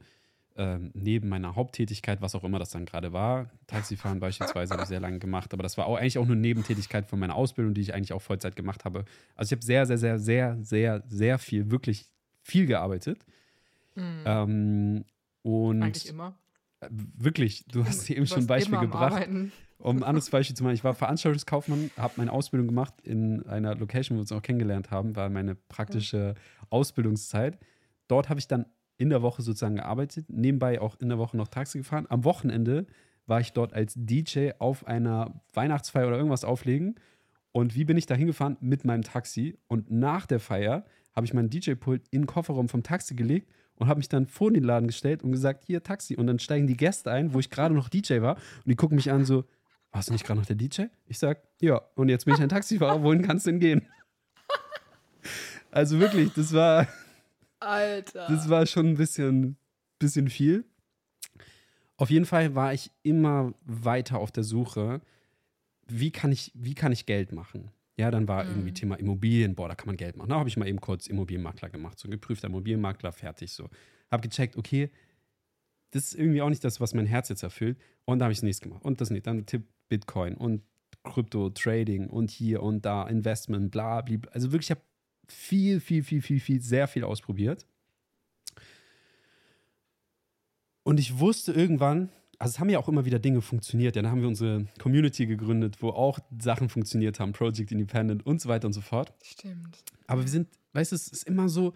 ähm, neben meiner Haupttätigkeit, was auch immer das dann gerade war, Taxifahren beispielsweise habe ich sehr lange gemacht, aber das war auch eigentlich auch eine Nebentätigkeit von meiner Ausbildung, die ich eigentlich auch Vollzeit gemacht habe. Also ich habe sehr, sehr, sehr, sehr, sehr, sehr viel, wirklich viel gearbeitet. Hm. Ähm, und Eigentlich immer. Wirklich, du hast eben Du schon ein Beispiel gebracht. Arbeiten. Um ein anderes Beispiel zu machen, ich war Veranstaltungskaufmann, habe meine Ausbildung gemacht in einer Location, wo wir uns auch kennengelernt haben, war meine praktische Ausbildungszeit. Dort habe ich dann in der Woche sozusagen gearbeitet, nebenbei auch in der Woche noch Taxi gefahren. Am Wochenende war ich dort als DJ auf einer Weihnachtsfeier oder irgendwas auflegen. Und wie bin ich da hingefahren? Mit meinem Taxi. Und nach der Feier habe ich mein DJ-Pult in den Kofferraum vom Taxi gelegt und habe mich dann vor den Laden gestellt und gesagt, hier Taxi. Und dann steigen die Gäste ein, wo ich gerade noch DJ war. Und die gucken mich an so, warst du nicht gerade noch der DJ? Ich sag, ja. Und jetzt bin ich ein Taxifahrer, wohin kannst du denn gehen? Also wirklich, das war, Alter. das war schon ein bisschen, bisschen viel. Auf jeden Fall war ich immer weiter auf der Suche, wie kann ich, wie kann ich Geld machen? Ja, dann war irgendwie Mhm. Thema Immobilien, boah, da kann man Geld machen. Da habe ich mal eben kurz Immobilienmakler gemacht, so ein geprüfter Immobilienmakler, fertig so. Habe gecheckt, okay, das ist irgendwie auch nicht das, was mein Herz jetzt erfüllt. Und da habe ich das nächste gemacht. Und das nicht. Dann Tipp Bitcoin und Krypto-Trading und hier und da, Investment, bla, bla. Also wirklich, ich habe viel, viel, viel, viel, viel, sehr viel ausprobiert. Und ich wusste irgendwann, also es haben ja auch immer wieder Dinge funktioniert. Ja, dann haben wir unsere Community gegründet, wo auch Sachen funktioniert haben, Project Independent und so weiter und so fort. Stimmt. Aber wir sind, weißt du, es ist immer so,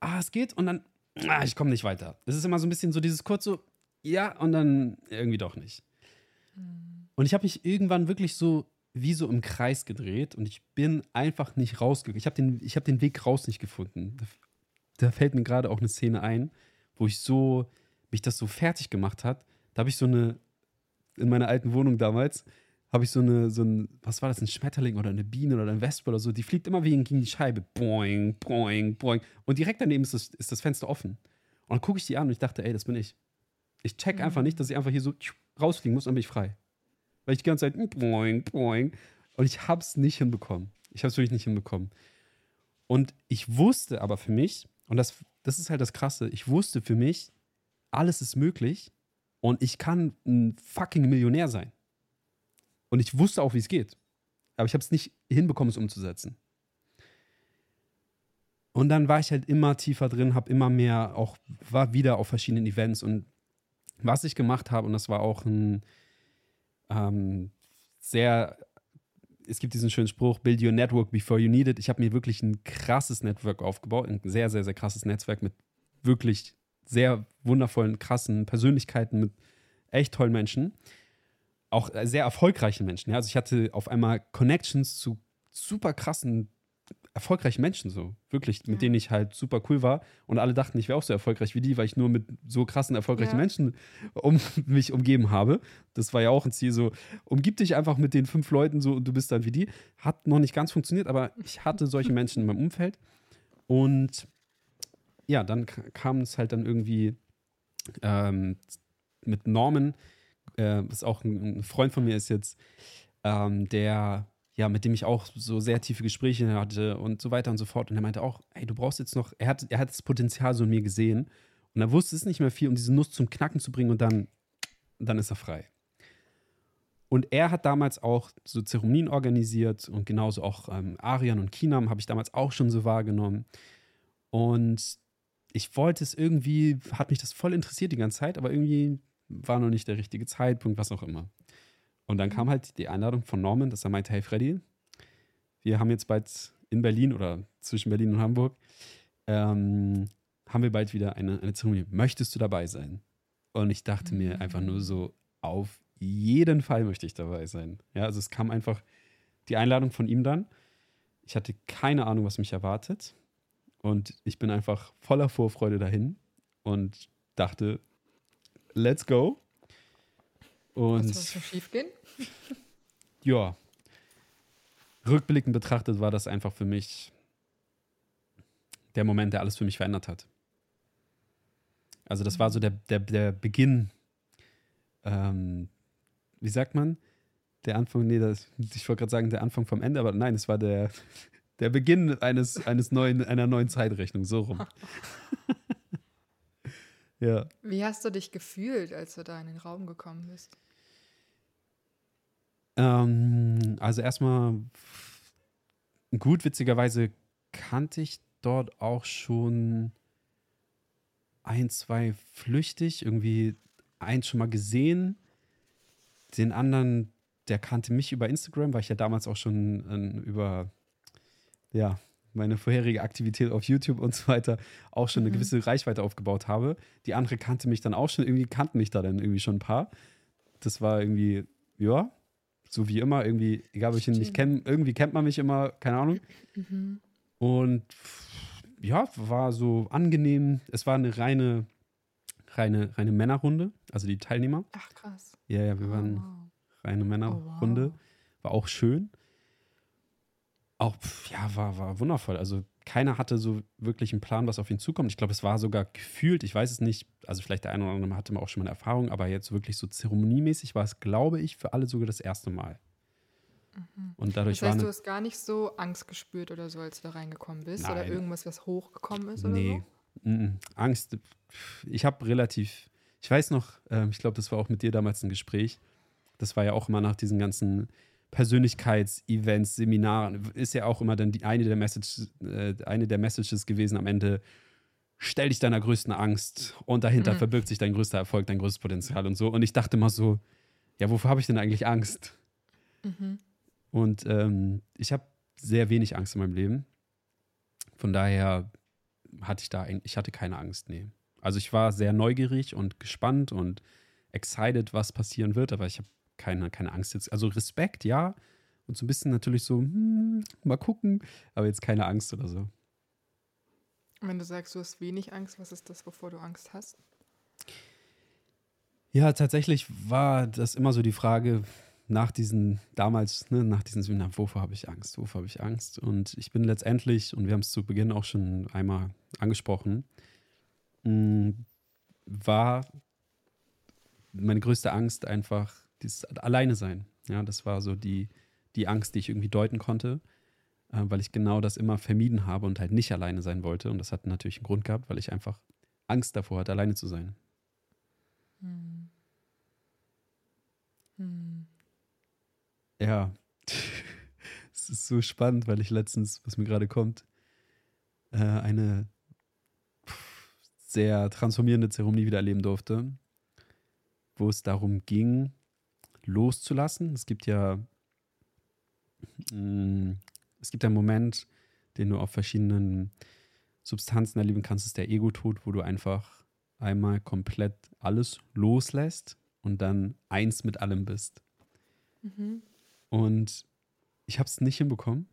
ah, es geht und dann, ah, ich komme nicht weiter. Es ist immer so ein bisschen so dieses kurz so, ja, und dann irgendwie doch nicht. Mhm. Und ich habe mich irgendwann wirklich so wie so im Kreis gedreht und ich bin einfach nicht rausgegangen. Ich habe den, hab den Weg raus nicht gefunden. Da, da fällt mir gerade auch eine Szene ein, wo ich so, mich das so fertig gemacht hat. Da habe ich so eine, in meiner alten Wohnung damals, habe ich so eine, so ein, was war das, ein Schmetterling oder eine Biene oder ein Wespe oder so, die fliegt immer gegen, gegen die Scheibe. Boing, boing, boing. Und direkt daneben ist das, ist das Fenster offen. Und dann gucke ich die an und ich dachte, ey, das bin ich. Ich check mhm. einfach nicht, dass ich einfach hier so rausfliegen muss, dann bin ich frei. Weil ich die ganze Zeit boing, boing. Und ich habe es nicht hinbekommen. Ich habe es wirklich nicht hinbekommen. Und ich wusste aber für mich, und das, das ist halt das Krasse, ich wusste für mich, alles ist möglich und ich kann ein fucking Millionär sein. Und ich wusste auch, wie es geht. Aber ich habe es nicht hinbekommen, es umzusetzen. Und dann war ich halt immer tiefer drin, habe immer mehr auch, war wieder auf verschiedenen Events. Und was ich gemacht habe, und das war auch ein ähm, sehr, es gibt diesen schönen Spruch, build your network before you need it. Ich habe mir wirklich ein krasses Network aufgebaut, ein sehr, sehr, sehr krasses Netzwerk mit wirklich sehr wundervollen, krassen Persönlichkeiten, mit echt tollen Menschen. Auch sehr erfolgreichen Menschen. Ja? Also ich hatte auf einmal Connections zu super krassen erfolgreiche Menschen so, wirklich, mit denen ich halt super cool war und alle dachten, ich wäre auch so erfolgreich wie die, weil ich nur mit so krassen, erfolgreichen ja. Menschen um mich umgeben habe. Das war ja auch ein Ziel, so, umgib dich einfach mit den fünf Leuten so und du bist dann wie die. Hat noch nicht ganz funktioniert, aber ich hatte solche Menschen in meinem Umfeld und ja, dann kam es halt dann irgendwie ähm, mit Norman, äh, was auch ein, ein Freund von mir ist jetzt, ähm, der ja, mit dem ich auch so sehr tiefe Gespräche hatte und so weiter und so fort. Und er meinte auch, ey, du brauchst jetzt noch, er hat, er hat das Potenzial so in mir gesehen und er wusste es nicht mehr viel, um diese Nuss zum Knacken zu bringen und dann, dann ist er frei. Und er hat damals auch so Zeremonien organisiert und genauso auch ähm, Arian und Kinam habe ich damals auch schon so wahrgenommen. Und ich wollte es irgendwie, hat mich das voll interessiert die ganze Zeit, aber irgendwie war noch nicht der richtige Zeitpunkt, was auch immer. Und dann kam halt die Einladung von Norman, dass er meinte, hey Freddy, wir haben jetzt bald in Berlin oder zwischen Berlin und Hamburg, ähm, haben wir bald wieder eine, eine Zeremonie. Möchtest du dabei sein? Und ich dachte mir einfach nur so, auf jeden Fall möchte ich dabei sein. Ja, also es kam einfach die Einladung von ihm dann. Ich hatte keine Ahnung, was mich erwartet. Und ich bin einfach voller Vorfreude dahin und dachte, let's go. Und Was soll schief gehen? ja. Rückblickend betrachtet war das einfach für mich der Moment, der alles für mich verändert hat. Also das war so der, der, der Beginn, ähm, wie sagt man? Der Anfang, nee, das, ich wollte gerade sagen, der Anfang vom Ende, aber nein, es war der, der Beginn eines, eines neuen, einer neuen Zeitrechnung, so rum. ja. Wie hast du dich gefühlt, als du da in den Raum gekommen bist? Ähm, also erstmal gut, witzigerweise kannte ich dort auch schon ein, zwei flüchtig, irgendwie eins schon mal gesehen. Den anderen, der kannte mich über Instagram, weil ich ja damals auch schon äh, über ja, meine vorherige Aktivität auf YouTube und so weiter auch schon eine mhm. gewisse Reichweite aufgebaut habe. Die andere kannte mich dann auch schon, irgendwie kannten mich da dann irgendwie schon ein paar. Das war irgendwie, ja, so wie immer, irgendwie, egal ob ich ihn nicht kenne, irgendwie kennt man mich immer, keine Ahnung. Mhm. Und ja, war so angenehm. Es war eine reine, reine, reine Männerrunde, also die Teilnehmer. Ach krass. Ja, ja, wir waren oh, wow. reine Männerrunde. Oh, wow. War auch schön. Auch, ja, war, war wundervoll. Also keiner hatte so wirklich einen Plan, was auf ihn zukommt. Ich glaube, es war sogar gefühlt, ich weiß es nicht, also vielleicht der eine oder andere hatte auch schon mal eine Erfahrung, aber jetzt wirklich so zeremoniemäßig war es, glaube ich, für alle sogar das erste Mal. Mhm. Und dadurch das heißt, war du hast gar nicht so Angst gespürt oder so, als du da reingekommen bist? Nein. Oder irgendwas, was hochgekommen ist? Oder nee, so? Mm, Angst. Ich habe relativ, ich weiß noch, äh, ich glaube, das war auch mit dir damals ein Gespräch. Das war ja auch immer nach diesen ganzen Persönlichkeitsevents, Seminaren, ist ja auch immer dann die, eine, der Message, äh, eine der Messages gewesen am Ende, stell dich deiner größten Angst und dahinter mhm. verbirgt sich dein größter Erfolg, dein größtes Potenzial und so. Und ich dachte mal so, ja, wovor habe ich denn eigentlich Angst? Mhm. Und ähm, ich habe sehr wenig Angst in meinem Leben. Von daher hatte ich da, ich hatte keine Angst, nee. Also ich war sehr neugierig und gespannt und excited, was passieren wird, aber ich habe keine, keine Angst jetzt. Also Respekt, ja. Und so ein bisschen natürlich so, hm, mal gucken, aber jetzt keine Angst oder so. Wenn du sagst, du hast wenig Angst, was ist das, wovor du Angst hast? Ja, tatsächlich war das immer so die Frage nach diesen, damals, ne, nach diesen Seminar, wovor habe ich Angst, wovor habe ich Angst? Und ich bin letztendlich, und wir haben es zu Beginn auch schon einmal angesprochen, mh, war meine größte Angst einfach dieses Alleine sein. Ja, das war so die, die Angst, die ich irgendwie deuten konnte, äh, weil ich genau das immer vermieden habe und halt nicht alleine sein wollte. Und das hat natürlich einen Grund gehabt, weil ich einfach Angst davor hatte, alleine zu sein. Hm. Hm. Ja, es ist so spannend, weil ich letztens, was mir gerade kommt, äh, eine sehr transformierende Zeremonie wieder erleben durfte, wo es darum ging, loszulassen. Es gibt ja, mh, mm, es gibt einen Moment, den du auf verschiedenen Substanzen erleben kannst, ist der Ego-Tod, wo du einfach einmal komplett alles loslässt und dann eins mit allem bist. Mhm. Und ich habe es nicht hinbekommen.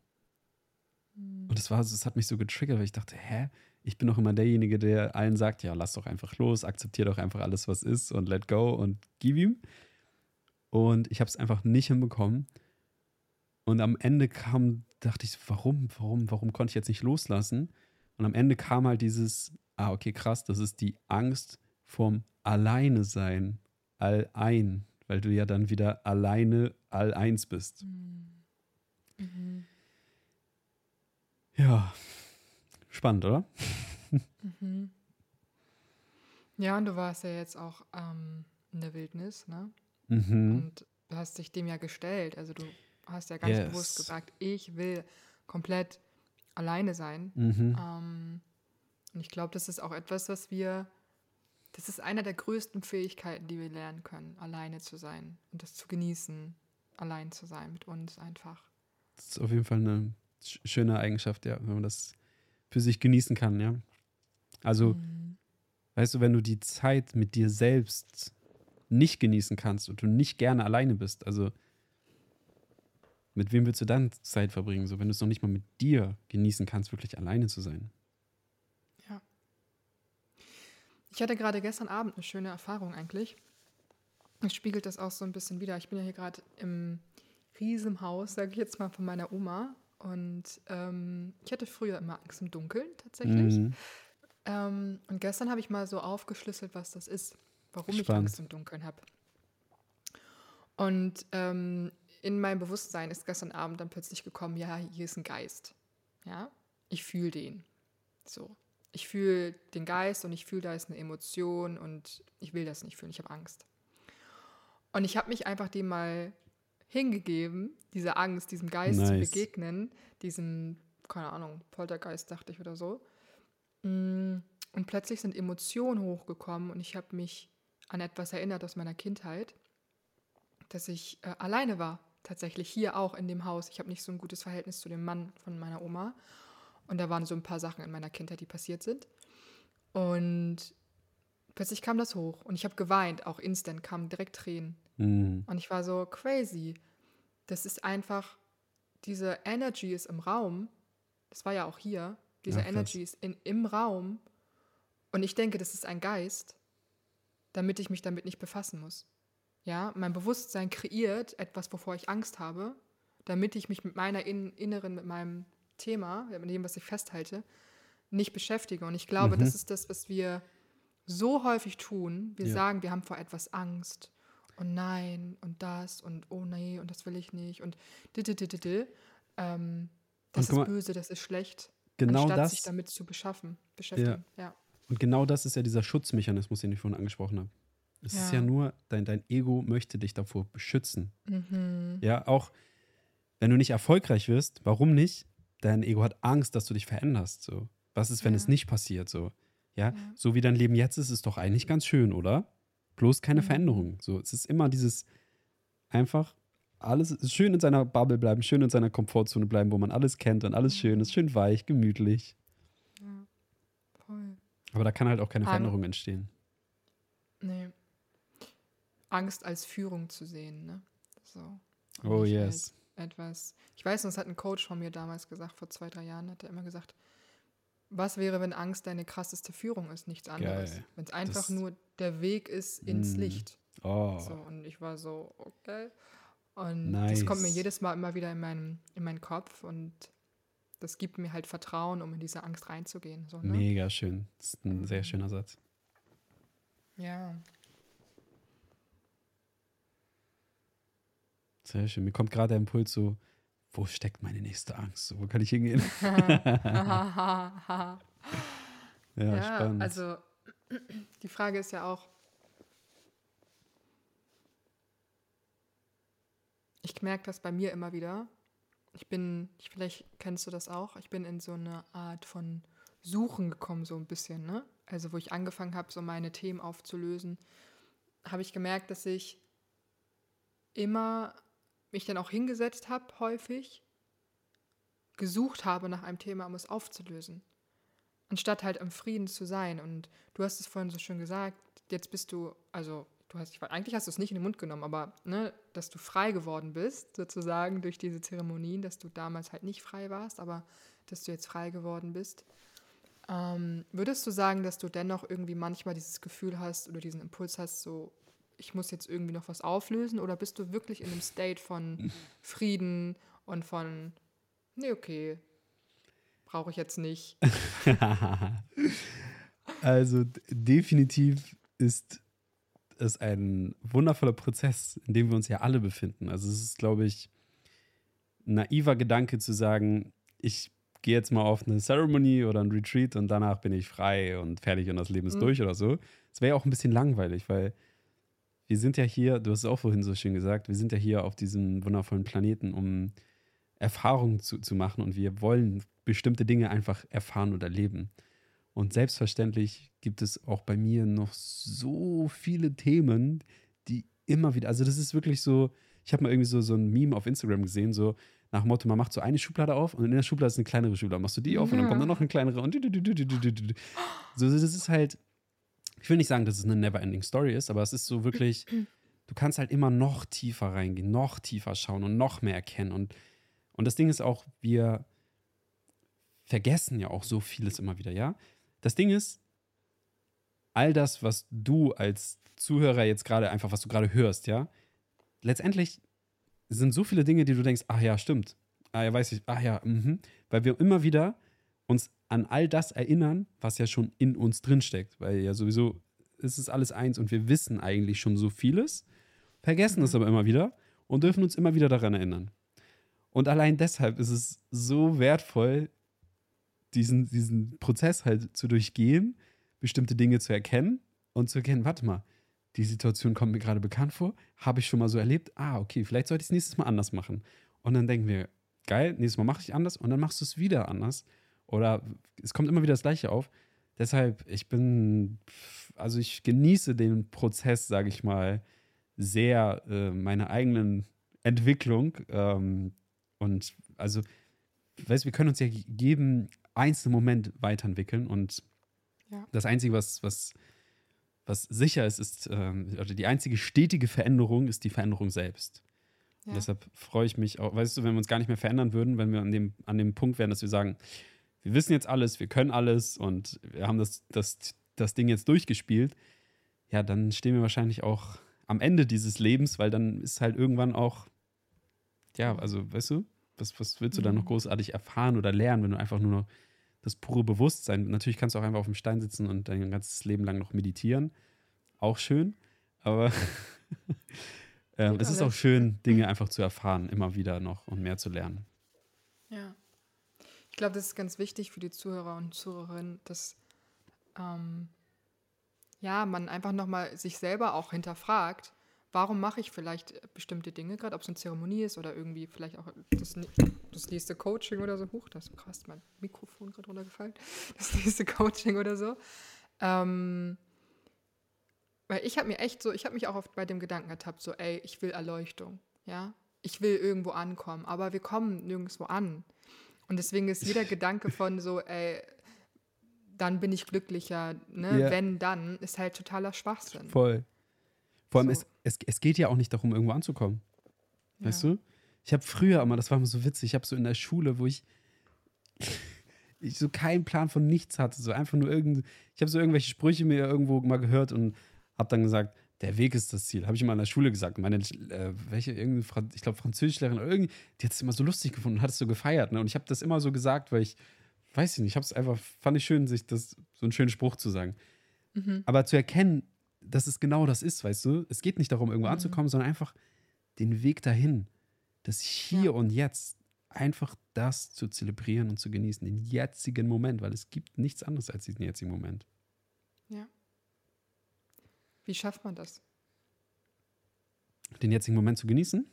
Mhm. Und es war, es hat mich so getriggert, weil ich dachte, hä, ich bin doch immer derjenige, der allen sagt, ja, lass doch einfach los, akzeptier doch einfach alles, was ist und let go und gib ihm. Und ich habe es einfach nicht hinbekommen. Und am Ende kam, dachte ich, warum, warum, warum konnte ich jetzt nicht loslassen? Und am Ende kam halt dieses, ah, okay, krass, das ist die Angst vorm Alleine sein, all ein, weil du ja dann wieder alleine all eins bist. Mhm. Mhm. Ja, spannend, oder? Mhm. Ja, und du warst ja jetzt auch ähm, in der Wildnis, ne? Mhm. Und du hast dich dem ja gestellt. Also du hast ja ganz yes. bewusst gesagt, ich will komplett alleine sein. Mhm. Ähm, und ich glaube, das ist auch etwas, was wir, das ist eine der größten Fähigkeiten, die wir lernen können, alleine zu sein und das zu genießen, allein zu sein mit uns einfach. Das ist auf jeden Fall eine schöne Eigenschaft, ja, wenn man das für sich genießen kann, ja. Also, mhm. weißt du, wenn du die Zeit mit dir selbst nicht genießen kannst und du nicht gerne alleine bist, also mit wem willst du dann Zeit verbringen, so wenn du es noch nicht mal mit dir genießen kannst, wirklich alleine zu sein? Ja. Ich hatte gerade gestern Abend eine schöne Erfahrung eigentlich. Es spiegelt das auch so ein bisschen wieder. Ich bin ja hier gerade im Riesenhaus, sage ich jetzt mal, von meiner Oma. Und ähm, ich hatte früher immer Angst im Dunkeln tatsächlich. Mhm. Ähm, und gestern habe ich mal so aufgeschlüsselt, was das ist warum Spannend. ich Angst im Dunkeln habe. Und ähm, in meinem Bewusstsein ist gestern Abend dann plötzlich gekommen, ja, hier ist ein Geist. Ja, ich fühle den. So. Ich fühle den Geist und ich fühle, da ist eine Emotion und ich will das nicht fühlen, ich habe Angst. Und ich habe mich einfach dem mal hingegeben, dieser Angst, diesem Geist nice. zu begegnen, diesem, keine Ahnung, Poltergeist, dachte ich oder so. Mm, und plötzlich sind Emotionen hochgekommen und ich habe mich an etwas erinnert aus meiner Kindheit, dass ich äh, alleine war, tatsächlich hier auch in dem Haus. Ich habe nicht so ein gutes Verhältnis zu dem Mann von meiner Oma. Und da waren so ein paar Sachen in meiner Kindheit, die passiert sind. Und plötzlich kam das hoch und ich habe geweint, auch instant kamen direkt Tränen. Mhm. Und ich war so crazy. Das ist einfach, diese Energy ist im Raum. Das war ja auch hier. Diese ja, Energy ist in, im Raum. Und ich denke, das ist ein Geist damit ich mich damit nicht befassen muss. Ja, mein Bewusstsein kreiert etwas, wovor ich Angst habe, damit ich mich mit meiner in, Inneren, mit meinem Thema, mit dem, was ich festhalte, nicht beschäftige. Und ich glaube, mhm. das ist das, was wir so häufig tun. Wir ja. sagen, wir haben vor etwas Angst. Und nein, und das, und oh nee, und das will ich nicht. Und ähm, das ist böse, das ist schlecht. Genau anstatt das. sich damit zu beschaffen, beschäftigen. Ja. ja. Und genau das ist ja dieser Schutzmechanismus, den ich vorhin angesprochen habe. Es ja. ist ja nur, dein, dein Ego möchte dich davor beschützen. Mhm. Ja, auch, wenn du nicht erfolgreich wirst, warum nicht? Dein Ego hat Angst, dass du dich veränderst. So. Was ist, wenn ja. es nicht passiert? So. Ja? ja? so wie dein Leben jetzt ist, ist doch eigentlich ganz schön, oder? Bloß keine mhm. Veränderung. So, es ist immer dieses einfach alles ist schön in seiner Bubble bleiben, schön in seiner Komfortzone bleiben, wo man alles kennt und alles schön ist, schön weich, gemütlich. Aber da kann halt auch keine Ang Veränderung entstehen. Nee. Angst als Führung zu sehen, ne? So. oh yes. Halt etwas. Ich weiß, das hat ein Coach von mir damals gesagt, vor zwei, drei Jahren, hat er immer gesagt, was wäre, wenn Angst deine krasseste Führung ist, nichts anderes. Wenn es einfach das, nur der Weg ist ins mm, Licht. Oh. So, und ich war so, okay. Und nice. das kommt mir jedes Mal immer wieder in, meinem, in meinen Kopf und das gibt mir halt Vertrauen, um in diese Angst reinzugehen. So, ne? Mega schön. Das ist ein sehr schöner Satz. Ja. Sehr schön. Mir kommt gerade der Impuls so, wo steckt meine nächste Angst? Wo kann ich hingehen? ja, ja, spannend. Also die Frage ist ja auch, ich merke das bei mir immer wieder. Ich bin, vielleicht kennst du das auch, ich bin in so eine Art von Suchen gekommen, so ein bisschen, ne? Also, wo ich angefangen habe, so meine Themen aufzulösen, habe ich gemerkt, dass ich immer mich dann auch hingesetzt habe, häufig, gesucht habe nach einem Thema, um es aufzulösen. Anstatt halt im Frieden zu sein. Und du hast es vorhin so schön gesagt, jetzt bist du, also du hast, ich, eigentlich hast du es nicht in den Mund genommen, aber ne, dass du frei geworden bist, sozusagen durch diese Zeremonien, dass du damals halt nicht frei warst, aber dass du jetzt frei geworden bist. Ähm, würdest du sagen, dass du dennoch irgendwie manchmal dieses Gefühl hast oder diesen Impuls hast, so, ich muss jetzt irgendwie noch was auflösen? Oder bist du wirklich in einem State von Frieden und von, nee, okay, brauche ich jetzt nicht? also definitiv ist ist ein wundervoller Prozess, in dem wir uns ja alle befinden. Also es ist, glaube ich, ein naiver Gedanke zu sagen, ich gehe jetzt mal auf eine Ceremony oder ein Retreat und danach bin ich frei und fertig und das Leben ist mhm. durch oder so. Es wäre ja auch ein bisschen langweilig, weil wir sind ja hier, du hast es auch vorhin so schön gesagt, wir sind ja hier auf diesem wundervollen Planeten, um Erfahrungen zu, zu machen und wir wollen bestimmte Dinge einfach erfahren und erleben. Und selbstverständlich gibt es auch bei mir noch so viele Themen, die immer wieder, also das ist wirklich so, ich habe mal irgendwie so, so ein Meme auf Instagram gesehen, so nach dem Motto, man macht so eine Schublade auf und in der Schublade ist eine kleinere Schublade, machst du die auf ja. und dann kommt da noch eine kleinere und so, das ist halt, ich will nicht sagen, dass es eine never-ending Story ist, aber es ist so wirklich, du kannst halt immer noch tiefer reingehen, noch tiefer schauen und noch mehr erkennen und, und das Ding ist auch, wir vergessen ja auch so vieles immer wieder, ja? Das Ding ist, all das, was du als Zuhörer jetzt gerade einfach, was du gerade hörst, ja, letztendlich sind so viele Dinge, die du denkst, ach ja, stimmt. Ah ja, weiß ich, ach ja, mhm. Weil wir immer wieder uns an all das erinnern, was ja schon in uns drinsteckt. Weil ja sowieso ist es alles eins und wir wissen eigentlich schon so vieles, vergessen es aber immer wieder und dürfen uns immer wieder daran erinnern. Und allein deshalb ist es so wertvoll, diesen, diesen Prozess halt zu durchgehen, bestimmte Dinge zu erkennen und zu erkennen, warte mal, die Situation kommt mir gerade bekannt vor, habe ich schon mal so erlebt, ah, okay, vielleicht sollte ich es nächstes Mal anders machen. Und dann denken wir, geil, nächstes Mal mache ich anders und dann machst du es wieder anders. Oder es kommt immer wieder das Gleiche auf. Deshalb, ich bin, also ich genieße den Prozess, sage ich mal, sehr, äh, meine eigenen Entwicklung. Ähm, und also, weißt wir können uns ja geben einzelnen Moment weiterentwickeln. Und ja. das Einzige, was, was, was sicher ist, ist, ähm, oder die einzige stetige Veränderung ist die Veränderung selbst. Ja. deshalb freue ich mich auch, weißt du, wenn wir uns gar nicht mehr verändern würden, wenn wir an dem, an dem Punkt wären, dass wir sagen, wir wissen jetzt alles, wir können alles und wir haben das, das, das Ding jetzt durchgespielt, ja, dann stehen wir wahrscheinlich auch am Ende dieses Lebens, weil dann ist halt irgendwann auch, ja, also, weißt du, was, was willst du dann noch mhm. großartig erfahren oder lernen, wenn du einfach nur noch das pure Bewusstsein. Natürlich kannst du auch einfach auf dem Stein sitzen und dein ganzes Leben lang noch meditieren. Auch schön, aber ähm, es ist auch schön, Dinge einfach zu erfahren, immer wieder noch und mehr zu lernen. Ja. Ich glaube, das ist ganz wichtig für die Zuhörer und Zuhörerinnen, dass ähm, ja, man einfach nochmal sich selber auch hinterfragt, warum mache ich vielleicht bestimmte Dinge, gerade ob es eine Zeremonie ist oder irgendwie vielleicht auch das, das nächste Coaching oder so. Huch, das ist krass, mein Mikrofon gerade runtergefallen. Das nächste Coaching oder so. Ähm, weil ich habe mir echt so, ich habe mich auch oft bei dem Gedanken ertappt, so, ey, ich will Erleuchtung, ja. Ich will irgendwo ankommen, aber wir kommen nirgendwo an. Und deswegen ist jeder Gedanke von so, ey, dann bin ich glücklicher, ne? Ja. wenn dann, ist halt totaler Schwachsinn. Voll. Vor allem, so. es, es, es geht ja auch nicht darum, irgendwo anzukommen. Ja. Weißt du? Ich habe früher immer, das war immer so witzig, ich habe so in der Schule, wo ich, ich so keinen Plan von nichts hatte, so einfach nur irgend, ich habe so irgendwelche Sprüche mir irgendwo mal gehört und habe dann gesagt, der Weg ist das Ziel. Habe ich immer in der Schule gesagt. Meine, äh, welche, irgendwie, ich glaube, Französischlehrerin oder irgendwie, die hat es immer so lustig gefunden und hat es so gefeiert. Ne? Und ich habe das immer so gesagt, weil ich, weiß ich nicht, ich habe es einfach, fand ich schön, sich das, so einen schönen Spruch zu sagen. Mhm. Aber zu erkennen, dass es genau das ist, weißt du? Es geht nicht darum, irgendwo mhm. anzukommen, sondern einfach den Weg dahin. Das Hier ja. und Jetzt. Einfach das zu zelebrieren und zu genießen, den jetzigen Moment, weil es gibt nichts anderes als diesen jetzigen Moment. Ja. Wie schafft man das? Den jetzigen Moment zu genießen?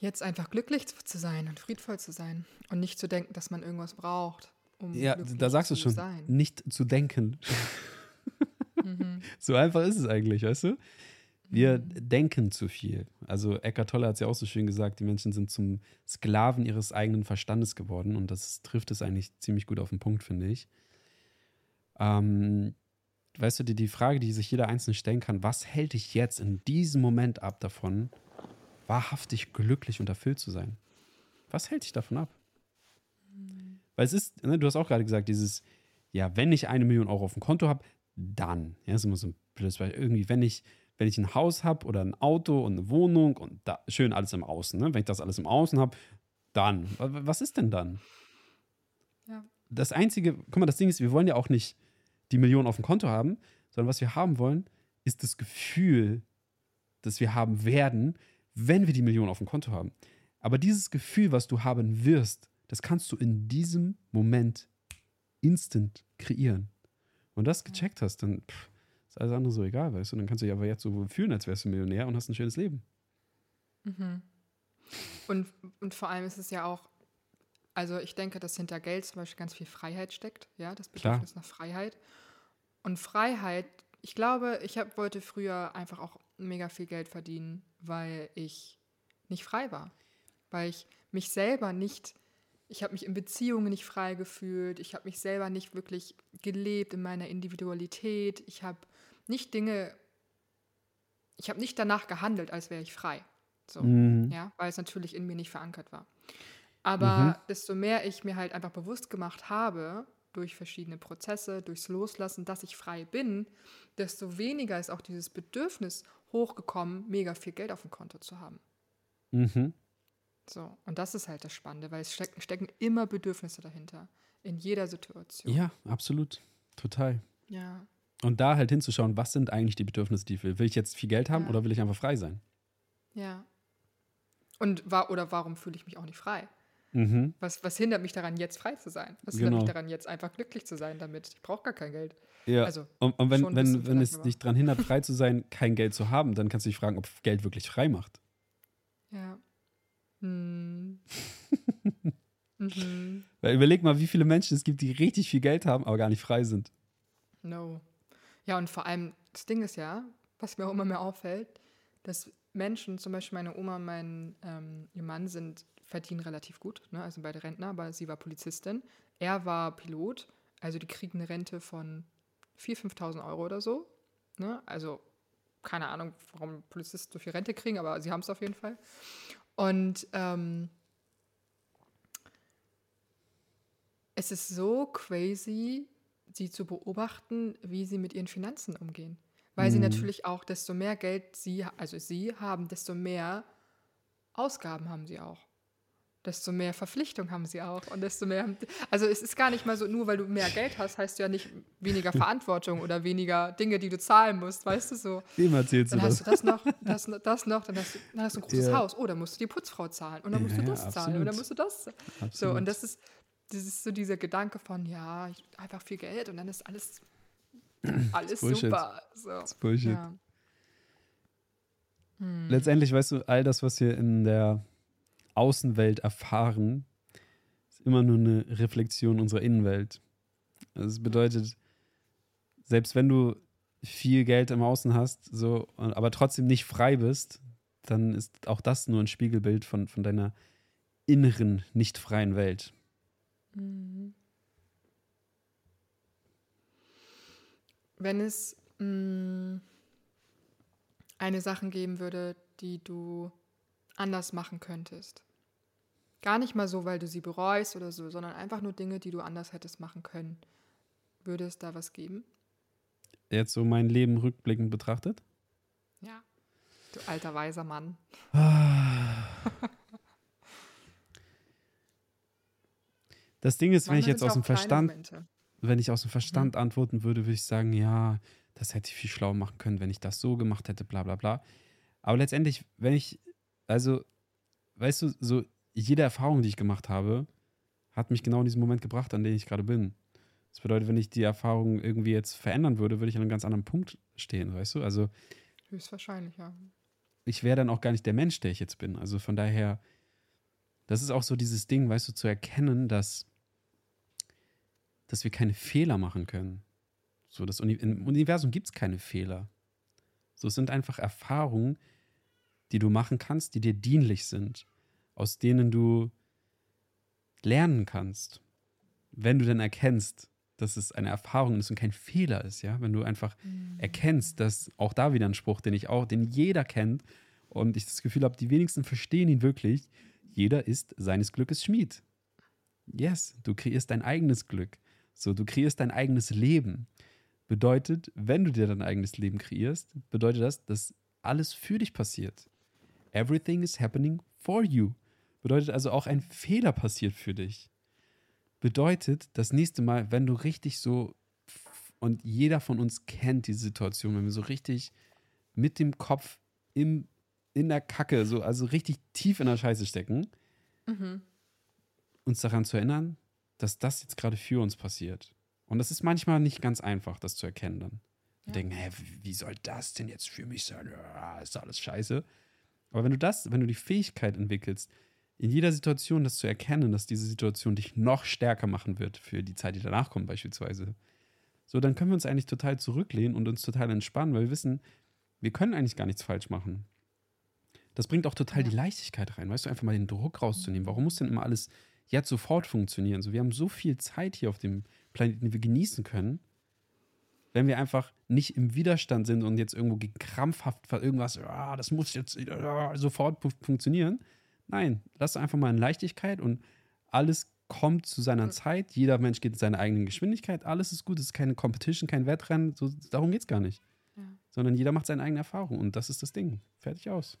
Jetzt einfach glücklich zu sein und friedvoll zu sein und nicht zu denken, dass man irgendwas braucht, um ja, da sagst du schon, sein. nicht zu denken. So einfach ist es eigentlich, weißt du? Wir mhm. denken zu viel. Also Eckart Tolle hat es ja auch so schön gesagt, die Menschen sind zum Sklaven ihres eigenen Verstandes geworden und das trifft es eigentlich ziemlich gut auf den Punkt, finde ich. Ähm, weißt du, die, die Frage, die sich jeder Einzelne stellen kann, was hält dich jetzt in diesem Moment ab davon, wahrhaftig glücklich und erfüllt zu sein? Was hält dich davon ab? Mhm. Weil es ist, ne, du hast auch gerade gesagt, dieses, ja, wenn ich eine Million Euro auf dem Konto habe, dann. Ja, ist immer so ein blödes weil irgendwie, wenn ich, wenn ich ein Haus habe oder ein Auto und eine Wohnung und da, schön alles im Außen, ne? wenn ich das alles im Außen habe, dann. Was ist denn dann? Ja. Das Einzige, guck mal, das Ding ist, wir wollen ja auch nicht die Millionen auf dem Konto haben, sondern was wir haben wollen, ist das Gefühl, das wir haben werden, wenn wir die Millionen auf dem Konto haben. Aber dieses Gefühl, was du haben wirst, das kannst du in diesem Moment instant kreieren. Und das gecheckt hast, dann pff, ist alles andere so egal, weißt du? Dann kannst du dich aber jetzt so fühlen, als wärst du Millionär und hast ein schönes Leben. Mhm. Und, und vor allem ist es ja auch, also ich denke, dass hinter Geld zum Beispiel ganz viel Freiheit steckt, ja, das Bedürfnis Klar. nach Freiheit. Und Freiheit, ich glaube, ich hab, wollte früher einfach auch mega viel Geld verdienen, weil ich nicht frei war. Weil ich mich selber nicht, ich habe mich in Beziehungen nicht frei gefühlt, ich habe mich selber nicht wirklich gelebt in meiner Individualität, ich habe nicht Dinge, ich habe nicht danach gehandelt, als wäre ich frei. So, mhm. ja, weil es natürlich in mir nicht verankert war. Aber mhm. desto mehr ich mir halt einfach bewusst gemacht habe, durch verschiedene Prozesse, durchs Loslassen, dass ich frei bin, desto weniger ist auch dieses Bedürfnis hochgekommen, mega viel Geld auf dem Konto zu haben. Mhm. So, und das ist halt das Spannende, weil es stecken, stecken immer Bedürfnisse dahinter. In jeder Situation. Ja, absolut. Total. Ja. Und da halt hinzuschauen, was sind eigentlich die Bedürfnisse, die ich will. Will ich jetzt viel Geld haben ja. oder will ich einfach frei sein? Ja. Und war, oder warum fühle ich mich auch nicht frei? Mhm. Was, was hindert mich daran, jetzt frei zu sein? Was genau. hindert mich daran, jetzt einfach glücklich zu sein damit? Ich brauche gar kein Geld. Ja. Also, und, und wenn, wenn, wenn es dich daran hindert, frei zu sein, kein Geld zu haben, dann kannst du dich fragen, ob Geld wirklich frei macht. Ja. Hm. mhm. Weil überleg mal, wie viele Menschen es gibt, die richtig viel Geld haben, aber gar nicht frei sind. No. Ja, und vor allem, das Ding ist ja, was mir auch immer mehr auffällt, dass Menschen, zum Beispiel meine Oma und mein ähm, ihr Mann, sind verdienen relativ gut, ne? also beide Rentner, aber sie war Polizistin. Er war Pilot, also die kriegen eine Rente von 4.000, 5.000 Euro oder so. Ne? Also keine Ahnung, warum Polizisten so viel Rente kriegen, aber sie haben es auf jeden Fall. Und ähm, es ist so crazy, sie zu beobachten, wie sie mit ihren Finanzen umgehen. Weil mhm. sie natürlich auch, desto mehr Geld sie, also sie haben, desto mehr Ausgaben haben sie auch desto mehr Verpflichtung haben sie auch und desto mehr. Also es ist gar nicht mal so, nur weil du mehr Geld hast, heißt du ja nicht weniger Verantwortung oder weniger Dinge, die du zahlen musst, weißt du so. Wem erzählst dann du hast das? du das noch, das, das noch, dann hast, du, dann hast du ein großes ja. Haus. Oh, dann musst du die Putzfrau zahlen und dann musst ja, du das ja, zahlen und dann musst du das. Absolut. So und das ist, das ist so dieser Gedanke von ja, einfach viel Geld und dann ist alles alles super. So. Das ist Bullshit. hm. letztendlich, weißt du, all das, was wir in der Außenwelt erfahren, ist immer nur eine Reflexion unserer Innenwelt. Das bedeutet, selbst wenn du viel Geld im Außen hast, so, aber trotzdem nicht frei bist, dann ist auch das nur ein Spiegelbild von, von deiner inneren, nicht freien Welt. Mhm. Wenn es mh, mm, eine Sache geben würde, die du anders machen könntest. Gar nicht mal so, weil du sie bereust oder so, sondern einfach nur Dinge, die du anders hättest machen können. Würde es da was geben? Jetzt so mein Leben rückblickend betrachtet? Ja. Du alter weiser Mann. Das Ding ist, wenn ich jetzt aus dem Verstand, Momente. wenn ich aus dem Verstand mhm. antworten würde, würde ich sagen, ja, das hätte ich viel schlauer machen können, wenn ich das so gemacht hätte, bla bla bla. Aber letztendlich, wenn ich, also, weißt du, so jede Erfahrung, die ich gemacht habe, hat mich genau in diesen Moment gebracht, an dem ich gerade bin. Das bedeutet, wenn ich die Erfahrung irgendwie jetzt verändern würde, würde ich an einem ganz anderen Punkt stehen, weißt du? Also. Höchstwahrscheinlich, ja. Ich wäre dann auch gar nicht der Mensch, der ich jetzt bin. Also von daher, das ist auch so dieses Ding, weißt du, zu erkennen, dass dass wir keine Fehler machen können. So, das Uni Im Universum gibt es keine Fehler. So, es sind einfach Erfahrungen, die du machen kannst, die dir dienlich sind, aus denen du lernen kannst. Wenn du dann erkennst, dass es eine Erfahrung ist und kein Fehler ist, ja, wenn du einfach mhm. erkennst, dass auch da wieder ein Spruch, den ich auch, den jeder kennt und ich das Gefühl habe, die wenigsten verstehen ihn wirklich. Jeder ist seines Glückes Schmied. Yes, du kreierst dein eigenes Glück. So, du kreierst dein eigenes Leben. Bedeutet, wenn du dir dein eigenes Leben kreierst, bedeutet das, dass alles für dich passiert. Everything is happening for you. Bedeutet also auch ein Fehler passiert für dich. Bedeutet, das nächste Mal, wenn du richtig so, und jeder von uns kennt diese Situation, wenn wir so richtig mit dem Kopf im, in der Kacke, so, also richtig tief in der Scheiße stecken, mhm. uns daran zu erinnern, dass das jetzt gerade für uns passiert. Und das ist manchmal nicht ganz einfach, das zu erkennen dann. Ja. denken, hä, wie soll das denn jetzt für mich sein? Ja, ist alles scheiße. Aber wenn du das, wenn du die Fähigkeit entwickelst, in jeder Situation das zu erkennen, dass diese Situation dich noch stärker machen wird für die Zeit, die danach kommt, beispielsweise, so, dann können wir uns eigentlich total zurücklehnen und uns total entspannen, weil wir wissen, wir können eigentlich gar nichts falsch machen. Das bringt auch total ja. die Leichtigkeit rein, weißt du, einfach mal den Druck rauszunehmen. Warum muss denn immer alles jetzt sofort funktionieren. So, wir haben so viel Zeit hier auf dem Planeten, die wir genießen können. Wenn wir einfach nicht im Widerstand sind und jetzt irgendwo krampfhaft irgendwas, ah, das muss jetzt ah, sofort funktionieren. Nein, lass einfach mal in Leichtigkeit und alles kommt zu seiner Zeit. Jeder Mensch geht in seine eigene Geschwindigkeit. Alles ist gut. Es ist keine Competition, kein Wettrennen. So, darum geht es gar nicht. Ja. Sondern jeder macht seine eigene Erfahrung. Und das ist das Ding. Fertig aus.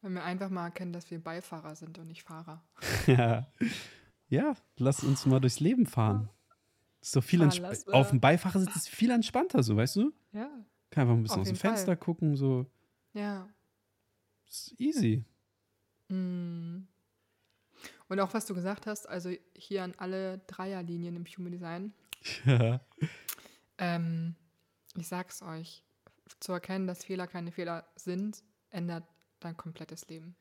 Wenn wir einfach mal erkennen, dass wir Beifahrer sind und nicht Fahrer. ja. ja, lass uns mal durchs Leben fahren. ist doch viel auf dem Beifahrersitz ist viel entspannter, so, weißt du? Ja. Kann einfach ein bisschen aus dem Fenster Fall. gucken, so. Ja. Ist easy. Mm. Und auch was du gesagt hast, also hier an alle Dreierlinien im Human Design. Ja. Ähm, ich sag's euch, zu erkennen, dass Fehler keine Fehler sind, ändert dein komplettes Leben.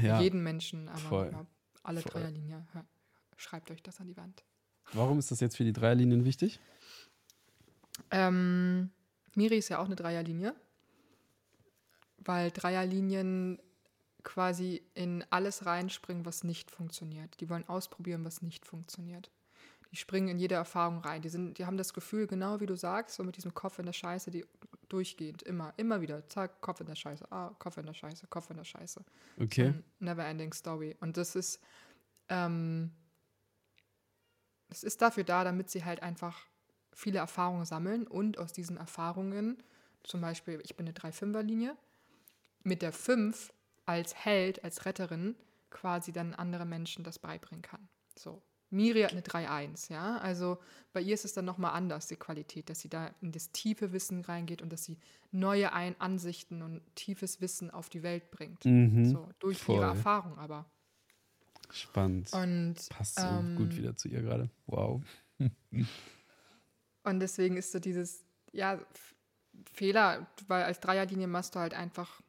Ja, jeden Menschen, aber voll, alle voll. Dreierlinien. Schreibt euch das an die Wand. Warum ist das jetzt für die Dreierlinien wichtig? Ähm, Miri ist ja auch eine Dreierlinie, weil Dreierlinien quasi in alles reinspringen, was nicht funktioniert. Die wollen ausprobieren, was nicht funktioniert. Die springen in jede Erfahrung rein. Die, sind, die haben das Gefühl, genau wie du sagst, so mit diesem Kopf in der Scheiße, die durchgehend, immer, immer wieder, zack, Kopf in der Scheiße, ah, Kopf in der Scheiße, Kopf in der Scheiße. Okay. So never ending story. Und das ist, ähm, das ist dafür da, damit sie halt einfach viele Erfahrungen sammeln und aus diesen Erfahrungen, zum Beispiel, ich bin eine 3-5er-Linie, mit der 5 als Held, als Retterin quasi dann andere Menschen das beibringen kann. So. Miri hat eine 3-1, ja. Also bei ihr ist es dann nochmal anders, die Qualität, dass sie da in das tiefe Wissen reingeht und dass sie neue Ein Ansichten und tiefes Wissen auf die Welt bringt. Mhm, so, durch voll. ihre Erfahrung aber. Spannend. Und, Passt so ähm, gut wieder zu ihr gerade. Wow. und deswegen ist so dieses, ja, Fehler, weil als Dreierlinie machst du halt einfach,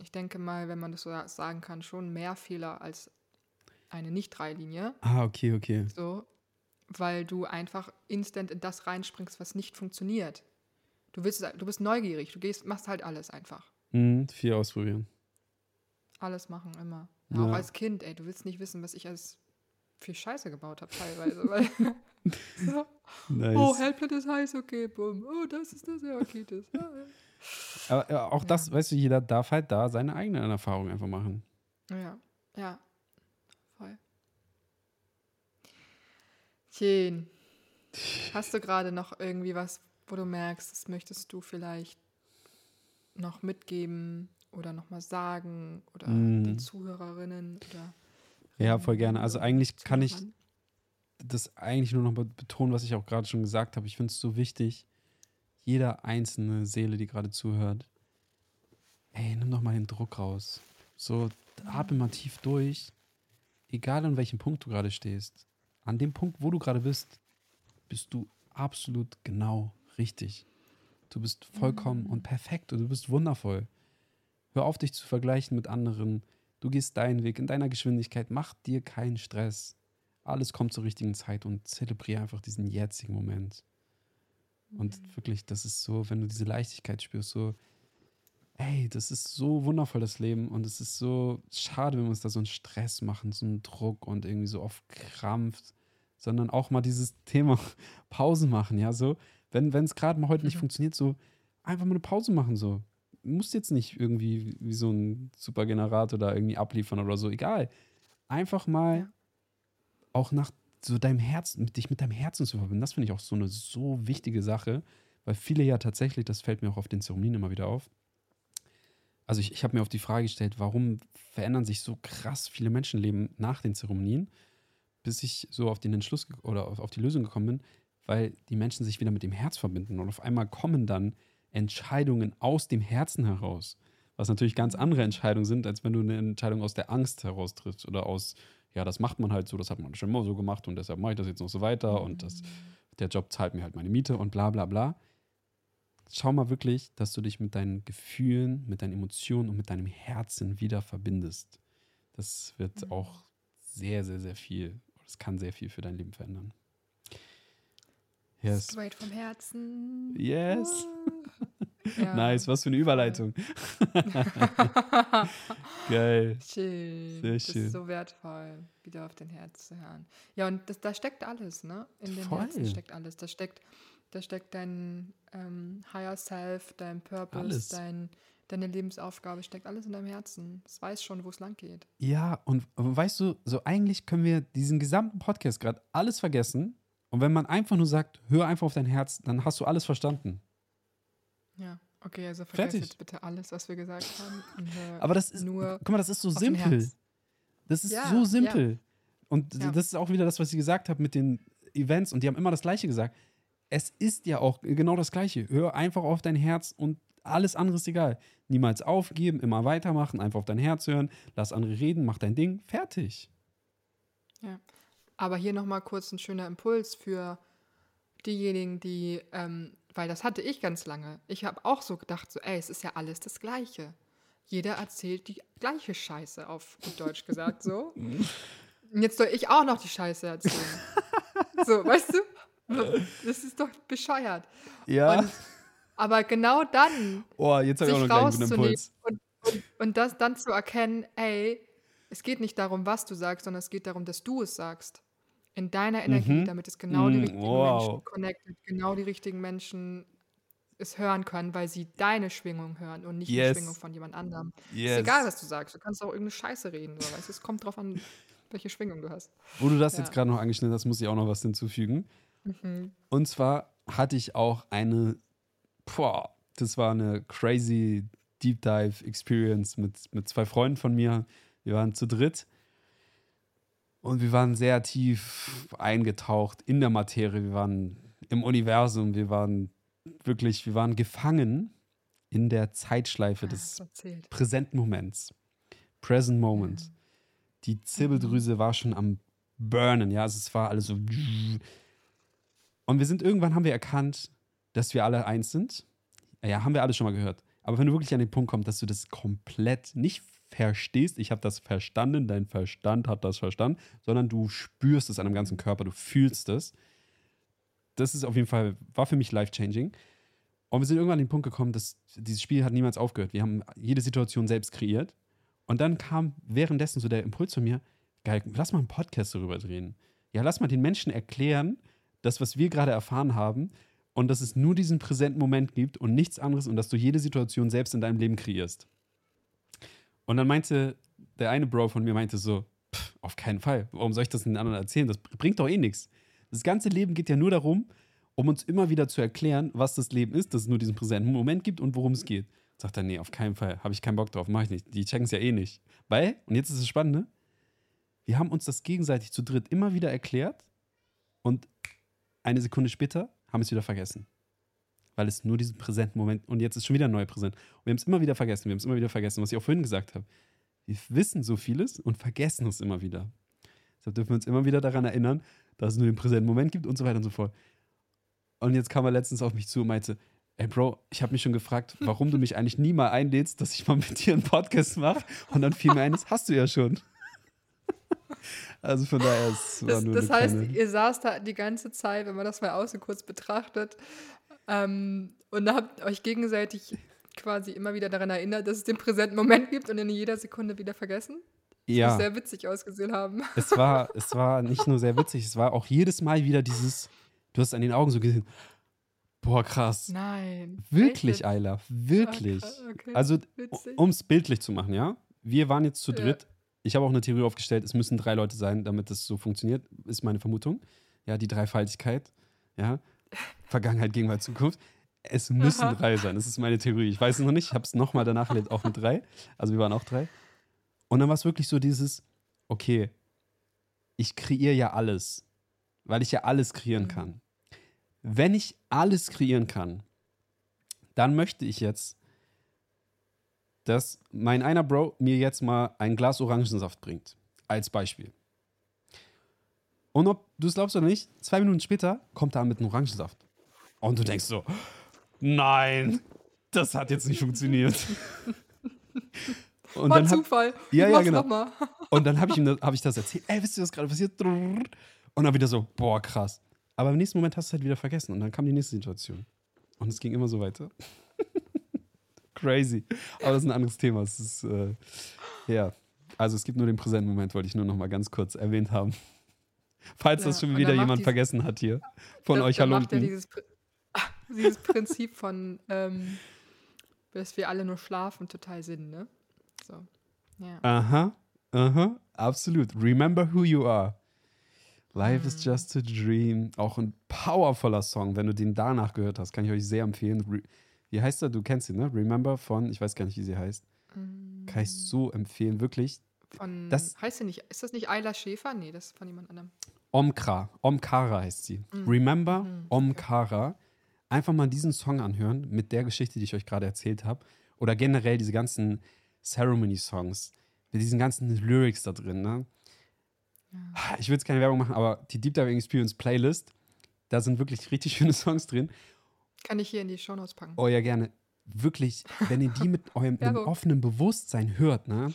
ich denke mal, wenn man das so sagen kann, schon mehr Fehler als eine Nicht-Dreierlinie. Ah, okay, okay. So, weil du einfach instant in das reinspringst, was nicht funktioniert. Du willst, du bist neugierig, du gehst, machst halt alles einfach. Mhm, viel ausprobieren. Alles machen, immer. Ja. Auch als Kind, ey, du willst nicht wissen, was ich als viel Scheiße gebaut habe teilweise. weil, so, Nice. Oh, Hellplatte ist heiß, okay, bumm. Oh, das ist das, ja, okay, das. Ja, ja. Aber auch das, weißt du, jeder darf halt da seine eigenen Erfahrungen einfach machen. Ja, ja, voll. Jen, hast du gerade noch irgendwie was, wo du merkst, das möchtest du vielleicht noch mitgeben oder noch mal sagen oder Mm. den Zuhörerinnen oder Ja, voll gerne. Also eigentlich kann ich das eigentlich nur noch be- betonen, was ich auch gerade schon gesagt habe. Ich finde es so wichtig, jeder einzelne Seele, die gerade zuhört, ey, nimm doch mal den Druck raus. So, atme mal tief durch. Egal an welchem Punkt du gerade stehst. An dem Punkt, wo du gerade bist, bist du absolut genau richtig. Du bist vollkommen und perfekt und du bist wundervoll. Hör auf, dich zu vergleichen mit anderen. Du gehst deinen Weg in deiner Geschwindigkeit. Mach dir keinen Stress. Alles kommt zur richtigen Zeit und zelebriere einfach diesen jetzigen Moment. Und wirklich, das ist so, wenn du diese Leichtigkeit spürst, so, ey, das ist so wundervoll, das Leben. Und es ist so schade, wenn wir uns da so einen Stress machen, so einen Druck und irgendwie so auf Krampf, sondern auch mal dieses Thema Pausen machen, ja, so. Wenn es gerade mal heute nicht Mhm. funktioniert, so einfach mal eine Pause machen, so. Du musst jetzt nicht irgendwie wie so ein Supergenerator da irgendwie abliefern oder so, egal. Einfach mal auch nach so deinem Herzen, mit dich mit deinem Herzen zu verbinden. Das finde ich auch so eine so wichtige Sache, weil viele ja tatsächlich, das fällt mir auch auf den Zeremonien immer wieder auf. Also ich, ich habe mir auf die Frage gestellt, warum verändern sich so krass viele Menschenleben nach den Zeremonien, bis ich so auf den Entschluss oder auf, auf die Lösung gekommen bin, weil die Menschen sich wieder mit dem Herz verbinden und auf einmal kommen dann Entscheidungen aus dem Herzen heraus, was natürlich ganz andere Entscheidungen sind, als wenn du eine Entscheidung aus der Angst heraus triffst oder aus, ja, das macht man halt so, das hat man schon immer so gemacht und deshalb mache ich das jetzt noch so weiter und das, der Job zahlt mir halt meine Miete und bla bla bla. Schau mal wirklich, dass du dich mit deinen Gefühlen, mit deinen Emotionen und mit deinem Herzen wieder verbindest. Das wird Mhm. auch sehr, sehr, sehr viel, das kann sehr viel für dein Leben verändern. Yes. Straight vom Herzen. Yes. Ja. Nice, was für eine Überleitung. Geil. Schön. Sehr Das schön. ist so wertvoll, wieder auf den Herz zu hören. Ja, und das, da steckt alles, ne? In dem Voll. Herzen steckt alles. Da steckt, da steckt dein ähm, Higher Self, dein Purpose, Alles. dein, deine Lebensaufgabe, steckt alles in deinem Herzen. Es weiß schon, wo es lang geht. Ja, und weißt du, so eigentlich können wir diesen gesamten Podcast gerade alles vergessen. Und wenn man einfach nur sagt, hör einfach auf dein Herz, dann hast du alles verstanden. Ja, okay, also vergiss Fertig. jetzt bitte alles, was wir gesagt haben. Und Aber das ist, nur guck mal, das ist so simpel. Das ist Ja, so ja. simpel. Und Ja. das ist auch wieder das, was ich gesagt habe mit den Events. Und die haben immer das Gleiche gesagt. Es ist ja auch genau das Gleiche. Hör einfach auf dein Herz und alles andere ist egal. Niemals aufgeben, immer weitermachen, einfach auf dein Herz hören, lass andere reden, mach dein Ding, fertig. Aber hier nochmal kurz ein schöner Impuls für diejenigen, die, ähm, weil das hatte ich ganz lange. Ich habe auch so gedacht, so, ey, es ist ja alles das Gleiche. Jeder erzählt die gleiche Scheiße, auf gut Deutsch gesagt, so. Und jetzt soll ich auch noch die Scheiße erzählen. so, weißt du? Das ist doch bescheuert. Ja. Und, aber genau dann oh, jetzt habe ich auch sich rauszunehmen und, und, und das dann zu erkennen, ey, es geht nicht darum, was du sagst, sondern es geht darum, dass du es sagst. In deiner Energie, Mhm. damit es genau die Mm, richtigen wow. Menschen connected, genau die richtigen Menschen es hören können, weil sie deine Schwingung hören und nicht Yes. die Schwingung von jemand anderem. Yes. Ist egal, was du sagst. Du kannst auch irgendeine Scheiße reden. So, weißt? Es kommt drauf an, welche Schwingung du hast. Wo du das Ja. jetzt gerade noch angeschnitten hast, muss ich auch noch was hinzufügen. Mhm. Und zwar hatte ich auch eine, boah, das war eine crazy Deep Dive Experience mit, mit zwei Freunden von mir. Wir waren zu dritt und wir waren sehr tief eingetaucht in der Materie. Wir waren im Universum. Wir waren wirklich, wir waren gefangen in der Zeitschleife Ah, des präsenten Moments. Present Moment. Die Zirbeldrüse war schon am Burnen, ja, also es war alles so. Und wir sind irgendwann haben wir erkannt, dass wir alle eins sind. ja, haben wir alle schon mal gehört. Aber wenn du wirklich an den Punkt kommst, dass du das komplett nicht verstehst, ich habe das verstanden, dein Verstand hat das verstanden, sondern du spürst es an deinem ganzen Körper, du fühlst es. Das ist auf jeden Fall, war für mich life-changing. Und wir sind irgendwann an den Punkt gekommen, dass dieses Spiel hat niemals aufgehört. Wir haben jede Situation selbst kreiert. Und dann kam währenddessen so der Impuls von mir, geil, lass mal einen Podcast darüber drehen. Ja, lass mal den Menschen erklären, das, was wir gerade erfahren haben, und dass es nur diesen präsenten Moment gibt und nichts anderes und dass du jede Situation selbst in deinem Leben kreierst. Und dann meinte der eine Bro von mir meinte so, pff, auf keinen Fall. Warum soll ich das den anderen erzählen? Das bringt doch eh nichts. Das ganze Leben geht ja nur darum, um uns immer wieder zu erklären, was das Leben ist, dass es nur diesen präsenten Moment gibt und worum es geht. Sagt er, nee, auf keinen Fall. Habe ich keinen Bock drauf, mache ich nicht. Die checken es ja eh nicht. Weil, und jetzt ist es spannend, ne? Wir haben uns das gegenseitig zu dritt immer wieder erklärt und eine Sekunde später haben es wieder vergessen. Weil es nur diesen präsenten Moment und jetzt ist schon wieder ein neuer Präsent. Und wir haben es immer wieder vergessen, wir haben es immer wieder vergessen, was ich auch vorhin gesagt habe. Wir wissen so vieles und vergessen es immer wieder. Deshalb dürfen wir uns immer wieder daran erinnern, dass es nur den präsenten Moment gibt und so weiter und so fort. Und jetzt kam er letztens auf mich zu und meinte, ey Bro, ich habe mich schon gefragt, warum du mich eigentlich nie mal einlädst, dass ich mal mit dir einen Podcast mache. Und dann fiel mir ein, das hast du ja schon. Also von daher, es war das, nur das heißt, ihr saßt da die ganze Zeit, wenn man das mal außen kurz betrachtet, ähm, und habt euch gegenseitig quasi immer wieder daran erinnert, dass es den präsenten Moment gibt und in jeder Sekunde wieder vergessen. Das ja. muss sehr witzig ausgesehen haben. es war, es war nicht nur sehr witzig, es war auch jedes Mal wieder dieses, du hast an den Augen so gesehen, boah, krass. Nein. Wirklich? Ayla, wirklich. Ah, okay. Also, um es bildlich zu machen, ja. Wir waren jetzt zu Ja. dritt. Ich habe auch eine Theorie aufgestellt, es müssen drei Leute sein, damit das so funktioniert, ist meine Vermutung. Ja, die Dreifaltigkeit, ja. Vergangenheit, Gegenwart, Zukunft. Es müssen Aha. drei sein. Das ist meine Theorie. Ich weiß es noch nicht. Ich habe es nochmal danach erlebt, auch mit drei. Also wir waren auch drei. Und dann war es wirklich so dieses, okay, ich kreiere ja alles, weil ich ja alles kreieren Mhm. kann. Wenn ich alles kreieren kann, dann möchte ich jetzt, dass mein einer Bro mir jetzt mal ein Glas Orangensaft bringt. Als Beispiel. Und ob du es glaubst oder nicht, zwei Minuten später kommt er mit einem Orangensaft. Und du denkst so, nein, das hat jetzt nicht funktioniert. Und War dann hab, Zufall. Ja, Ich ja, mach's genau. und dann habe ich, ihm das- hab ich das erzählt. Ey, wisst ihr, was gerade passiert? Und dann wieder so, boah, krass. Aber im nächsten Moment hast du es halt wieder vergessen. Und dann kam die nächste Situation. Und es ging immer so weiter. Crazy. Aber das ist ein anderes Thema. Es ist, äh, ja. Also es gibt nur den präsenten Moment, wollte ich nur noch mal ganz kurz erwähnt haben. Falls das Ja, schon und wieder jemand vergessen hat hier. Von Da- euch macht er dieses, Pri- dieses Prinzip von, ähm, dass wir alle nur schlafen, total Sinn, ne? So. Ja. Aha, aha, absolut. Remember who you are. Life is just a dream. Auch ein powervoller Song, wenn du den danach gehört hast, kann ich euch sehr empfehlen. Re wie heißt er? Du kennst ihn, ne? Remember von, ich weiß gar nicht, wie sie heißt. Kann ich so empfehlen, wirklich. Von, Das- heißt sie nicht, ist das nicht Ayla Schäfer? Nee, das ist von jemand anderem. Omkra, Omkara heißt sie. Mhm. Remember Mhm, Omkara. Einfach mal diesen Song anhören mit der Geschichte, die ich euch gerade erzählt habe. Oder generell diese ganzen Ceremony-Songs. Mit diesen ganzen Lyrics da drin, ne? Ich will jetzt keine Werbung machen, aber die Deep Diving Experience Playlist, da sind wirklich richtig schöne Songs drin. Kann ich hier in die Shownotes packen. Oh ja, gerne. Wirklich, wenn ihr die mit eurem offenen Bewusstsein hört, ne?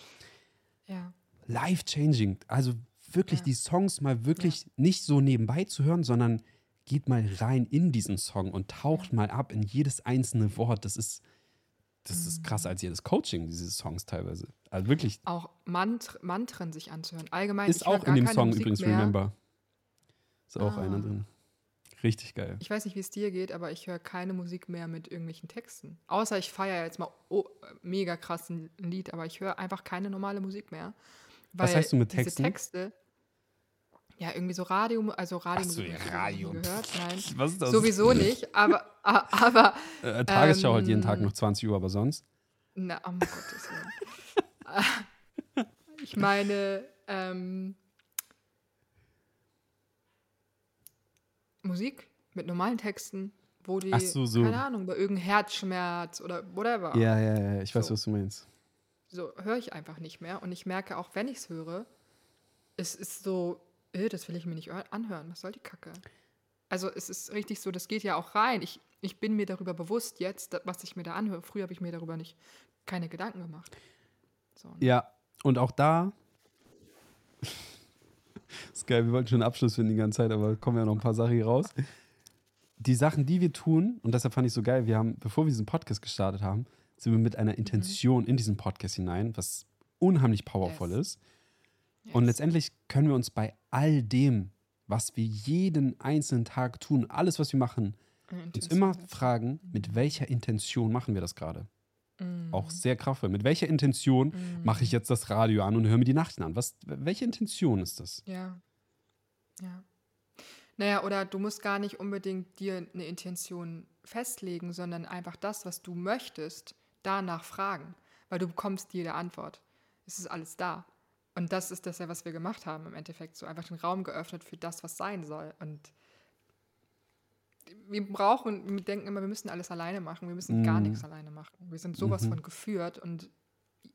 Ja. life-changing. Also wirklich Ja. die Songs mal wirklich nicht so nebenbei zu hören, sondern geht mal rein in diesen Song und taucht mal ab in jedes einzelne Wort. Das ist, das ist Mhm. krasser als jedes Coaching, diese Songs teilweise. Also wirklich, Auch Mant Mantren sich anzuhören. Allgemein. ist auch in dem Song Musik übrigens mehr. Remember. Ist auch Ah. einer drin. Richtig geil. Ich weiß nicht, wie es dir geht, aber ich höre keine Musik mehr mit irgendwelchen Texten. Außer ich feiere jetzt mal oh, mega krass ein Lied, aber ich höre einfach keine normale Musik mehr. Was heißt du mit Texten? Texte, ja, irgendwie so Radio, also Radiomusik. ja, habe ich noch Radio. gehört, nein. Was ist das? Sowieso nicht, aber, aber Äh, Tagesschau halt jeden Tag Ähm, noch 20 Uhr, aber sonst. Na, um Gottes Willen. ich meine, ähm, Musik mit normalen Texten, wo die, Ach so, so. keine Ahnung, bei irgendeinem Herzschmerz oder whatever. Ja, ja, ja, ich weiß, So. was du meinst. So höre ich einfach nicht mehr. Und ich merke auch, wenn ich es höre, es ist so, äh, das will ich mir nicht anhören. Was soll die Kacke? Also es ist richtig so, das geht ja auch rein. Ich, ich bin mir darüber bewusst jetzt, was ich mir da anhöre. Früher habe ich mir darüber nicht keine Gedanken gemacht. So, ne? Ja, und auch da ist geil, wir wollten schon einen Abschluss finden die ganze Zeit, aber kommen ja noch ein paar Sachen hier raus. Die Sachen, die wir tun, und deshalb fand ich so geil, wir haben, bevor wir diesen Podcast gestartet haben, sind wir mit einer mhm. Intention mhm. in diesen Podcast hinein, was unheimlich powerful yes. ist. Yes. Und letztendlich können wir uns bei all dem, was wir jeden einzelnen Tag tun, alles, was wir machen, uns immer fragen, mit welcher Intention machen wir das gerade? Mm. Auch sehr kraftvoll. Mit welcher Intention mm. mache ich jetzt das Radio an und höre mir die Nachrichten an? Was, welche Intention ist das? Ja. Ja. Naja, oder du musst gar nicht unbedingt dir eine Intention festlegen, sondern einfach das, was du möchtest, danach fragen. Weil du bekommst jede Antwort. Es ist alles da. Und das ist das ja, was wir gemacht haben im Endeffekt. So einfach den Raum geöffnet für das, was sein soll. Und wir brauchen, wir denken immer, wir müssen alles alleine machen. Wir müssen mm. gar nichts alleine machen. Wir sind sowas mhm. von geführt und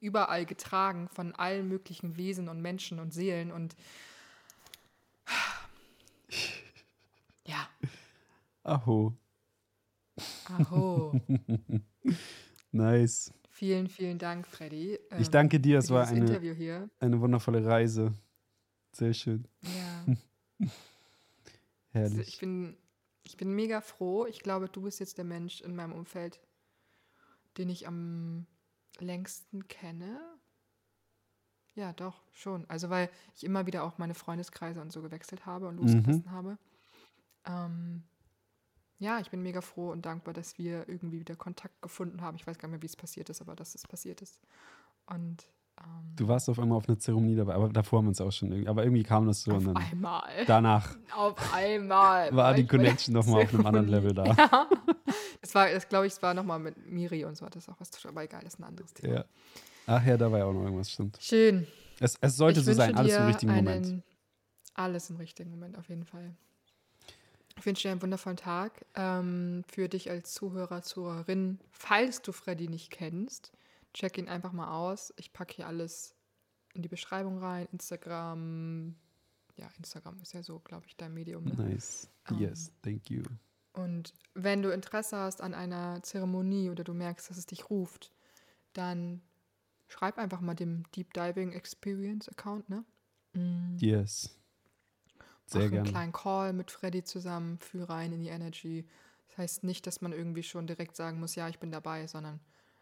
überall getragen von allen möglichen Wesen und Menschen und Seelen und ja. Aho. Aho. nice. Vielen, vielen Dank, Freddy. ich ähm, danke dir, es war eine, eine wundervolle Reise. Sehr schön. Ja. Herrlich. Also ich bin ich bin mega froh. Ich glaube, du bist jetzt der Mensch in meinem Umfeld, den ich am längsten kenne. Ja, doch, schon. Also, weil ich immer wieder auch meine Freundeskreise und so gewechselt habe und losgelassen mhm. habe. Ähm, ja, ich bin mega froh und dankbar, dass wir irgendwie wieder Kontakt gefunden haben. Ich weiß gar nicht mehr, wie es passiert ist, aber dass es passiert ist. Und ähm, du warst auf einmal auf einer Zeremonie dabei, aber davor haben wir uns auch schon irgendwie, aber irgendwie kam das so. Auf und dann einmal. Danach. Auf einmal. War die Connection nochmal auf einem anderen Level da. Ja. Das war, das glaube ich, es war nochmal mit Miri und so, das ist auch was total egal, das ist ein anderes Thema. Ja. Ach ja, da war ja auch noch irgendwas, stimmt. Schön. Es, es sollte ich so sein, alles im richtigen Moment. Alles im richtigen Moment, auf jeden Fall. Ich wünsche dir einen wundervollen Tag. Ähm, für dich als Zuhörer, Zuhörerin, falls du Freddy nicht kennst, Check ihn einfach mal aus. Ich packe hier alles in die Beschreibung rein. Instagram. Ja, Instagram ist ja so, glaube ich, dein Medium. Ne? Nice. Um, ähm, yes, thank you. Und wenn du Interesse hast an einer Zeremonie oder du merkst, dass es dich ruft, dann schreib einfach mal dem Deep Diving Experience Account, ne? Mm. Yes. Sehr gerne. einen kleinen Call mit Freddy zusammen, führ rein in die Energy. Das heißt nicht, dass man irgendwie schon direkt sagen muss, ja, ich bin dabei, sondern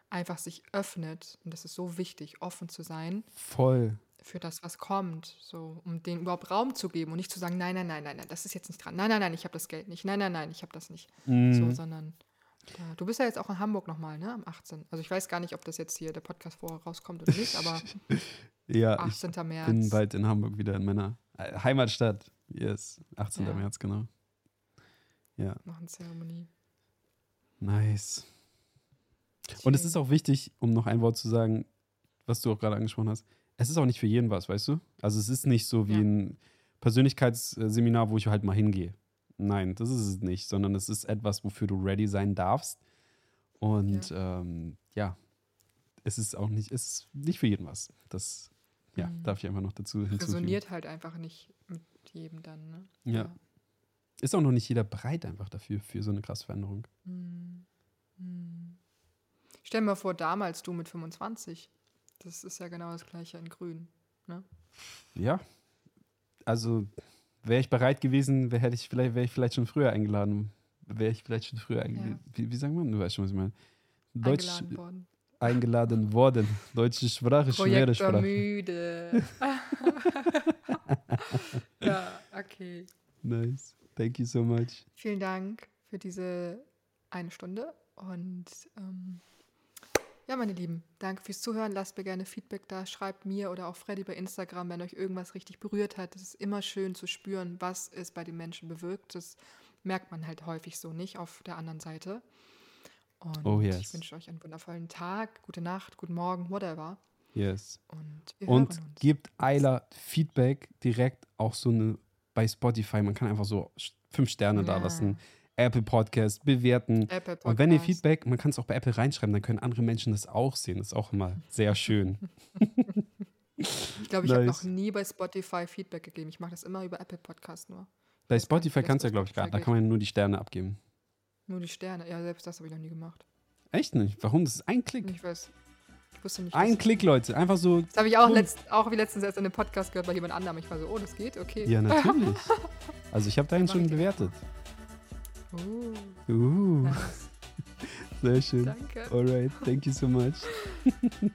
einfach sich öffnet. Und das ist so wichtig, offen zu sein. Voll. Für das, was kommt. So, um denen überhaupt Raum zu geben und nicht zu sagen, nein, nein, nein, nein, nein, das ist jetzt nicht dran. Nein, nein, nein, ich habe das Geld nicht. Nein, nein, nein, ich habe das nicht. Mm. So, sondern ja, du bist ja jetzt auch in Hamburg nochmal, ne? Am 18. Also ich weiß gar nicht, ob das jetzt hier der Podcast vorher rauskommt oder nicht, aber ja, 18. Ich März. bin bald in Hamburg wieder in meiner Heimatstadt. Yes, 18. Ja. März, genau. Ja. Noch eine Zeremonie. Nice. Und es ist auch wichtig, um noch ein Wort zu sagen, was du auch gerade angesprochen hast. Es ist auch nicht für jeden was, weißt du? Also es ist nicht so wie ja. ein Persönlichkeitsseminar, wo ich halt mal hingehe. Nein, das ist es nicht, sondern es ist etwas, wofür du ready sein darfst. Und ja, ähm, ja es ist auch nicht, es ist nicht für jeden was. Das ja, mhm. darf ich einfach noch dazu hinzufügen. Resoniert halt einfach nicht mit jedem dann, ne? Ja. ja. Ist auch noch nicht jeder bereit einfach dafür, für so eine krasse Veränderung. Mhm. Mhm. Stell dir mal vor, damals du mit 25. Das ist ja genau das gleiche in Grün. Ne? Ja. Also wäre ich bereit gewesen, wär, hätte ich vielleicht, wäre ich vielleicht schon früher eingeladen. Wäre ich vielleicht schon früher eingeladen. Ja. Wie, wie sagt man? Du weißt schon, was ich meine. Deutsch, eingeladen worden. Eingeladen worden. Deutsche Sprache, schwere Sprache. müde. ja, okay. Nice. Thank you so much. Vielen Dank für diese eine Stunde und ähm, ja, meine Lieben, danke fürs Zuhören. Lasst mir gerne Feedback da. Schreibt mir oder auch Freddy bei Instagram, wenn euch irgendwas richtig berührt hat. Es ist immer schön zu spüren, was es bei den Menschen bewirkt. Das merkt man halt häufig so nicht auf der anderen Seite. Und oh, yes. ich wünsche euch einen wundervollen Tag, gute Nacht, guten Morgen, whatever. Yes. Und, Und gebt Eiler Feedback direkt auch so eine bei Spotify. Man kann einfach so fünf Sterne ja. da lassen. Apple Podcast bewerten. Apple Podcast. Und wenn ihr Feedback, man kann es auch bei Apple reinschreiben, dann können andere Menschen das auch sehen. Das ist auch immer sehr schön. ich glaube, ich nice. habe noch nie bei Spotify Feedback gegeben. Ich mache das immer über Apple Podcast nur. Bei nicht, Spotify kannst du ja, glaube ich, gar Spotify Da kann man nur die Sterne abgeben. Nur die Sterne. Ja, selbst das habe ich noch nie gemacht. Echt nicht? Warum? Das ist ein Klick. Ich weiß. Ich wusste nicht. Ein Klick, Leute. Einfach so. Das habe ich auch, letzt, auch wie letztens erst in einem Podcast gehört bei jemand anderem. Ich war so, oh, das geht, okay. Ja, natürlich. Also ich habe deinen schon bewertet. Uh, Uh, nice. sehr schön. Danke. Alright, thank you so much.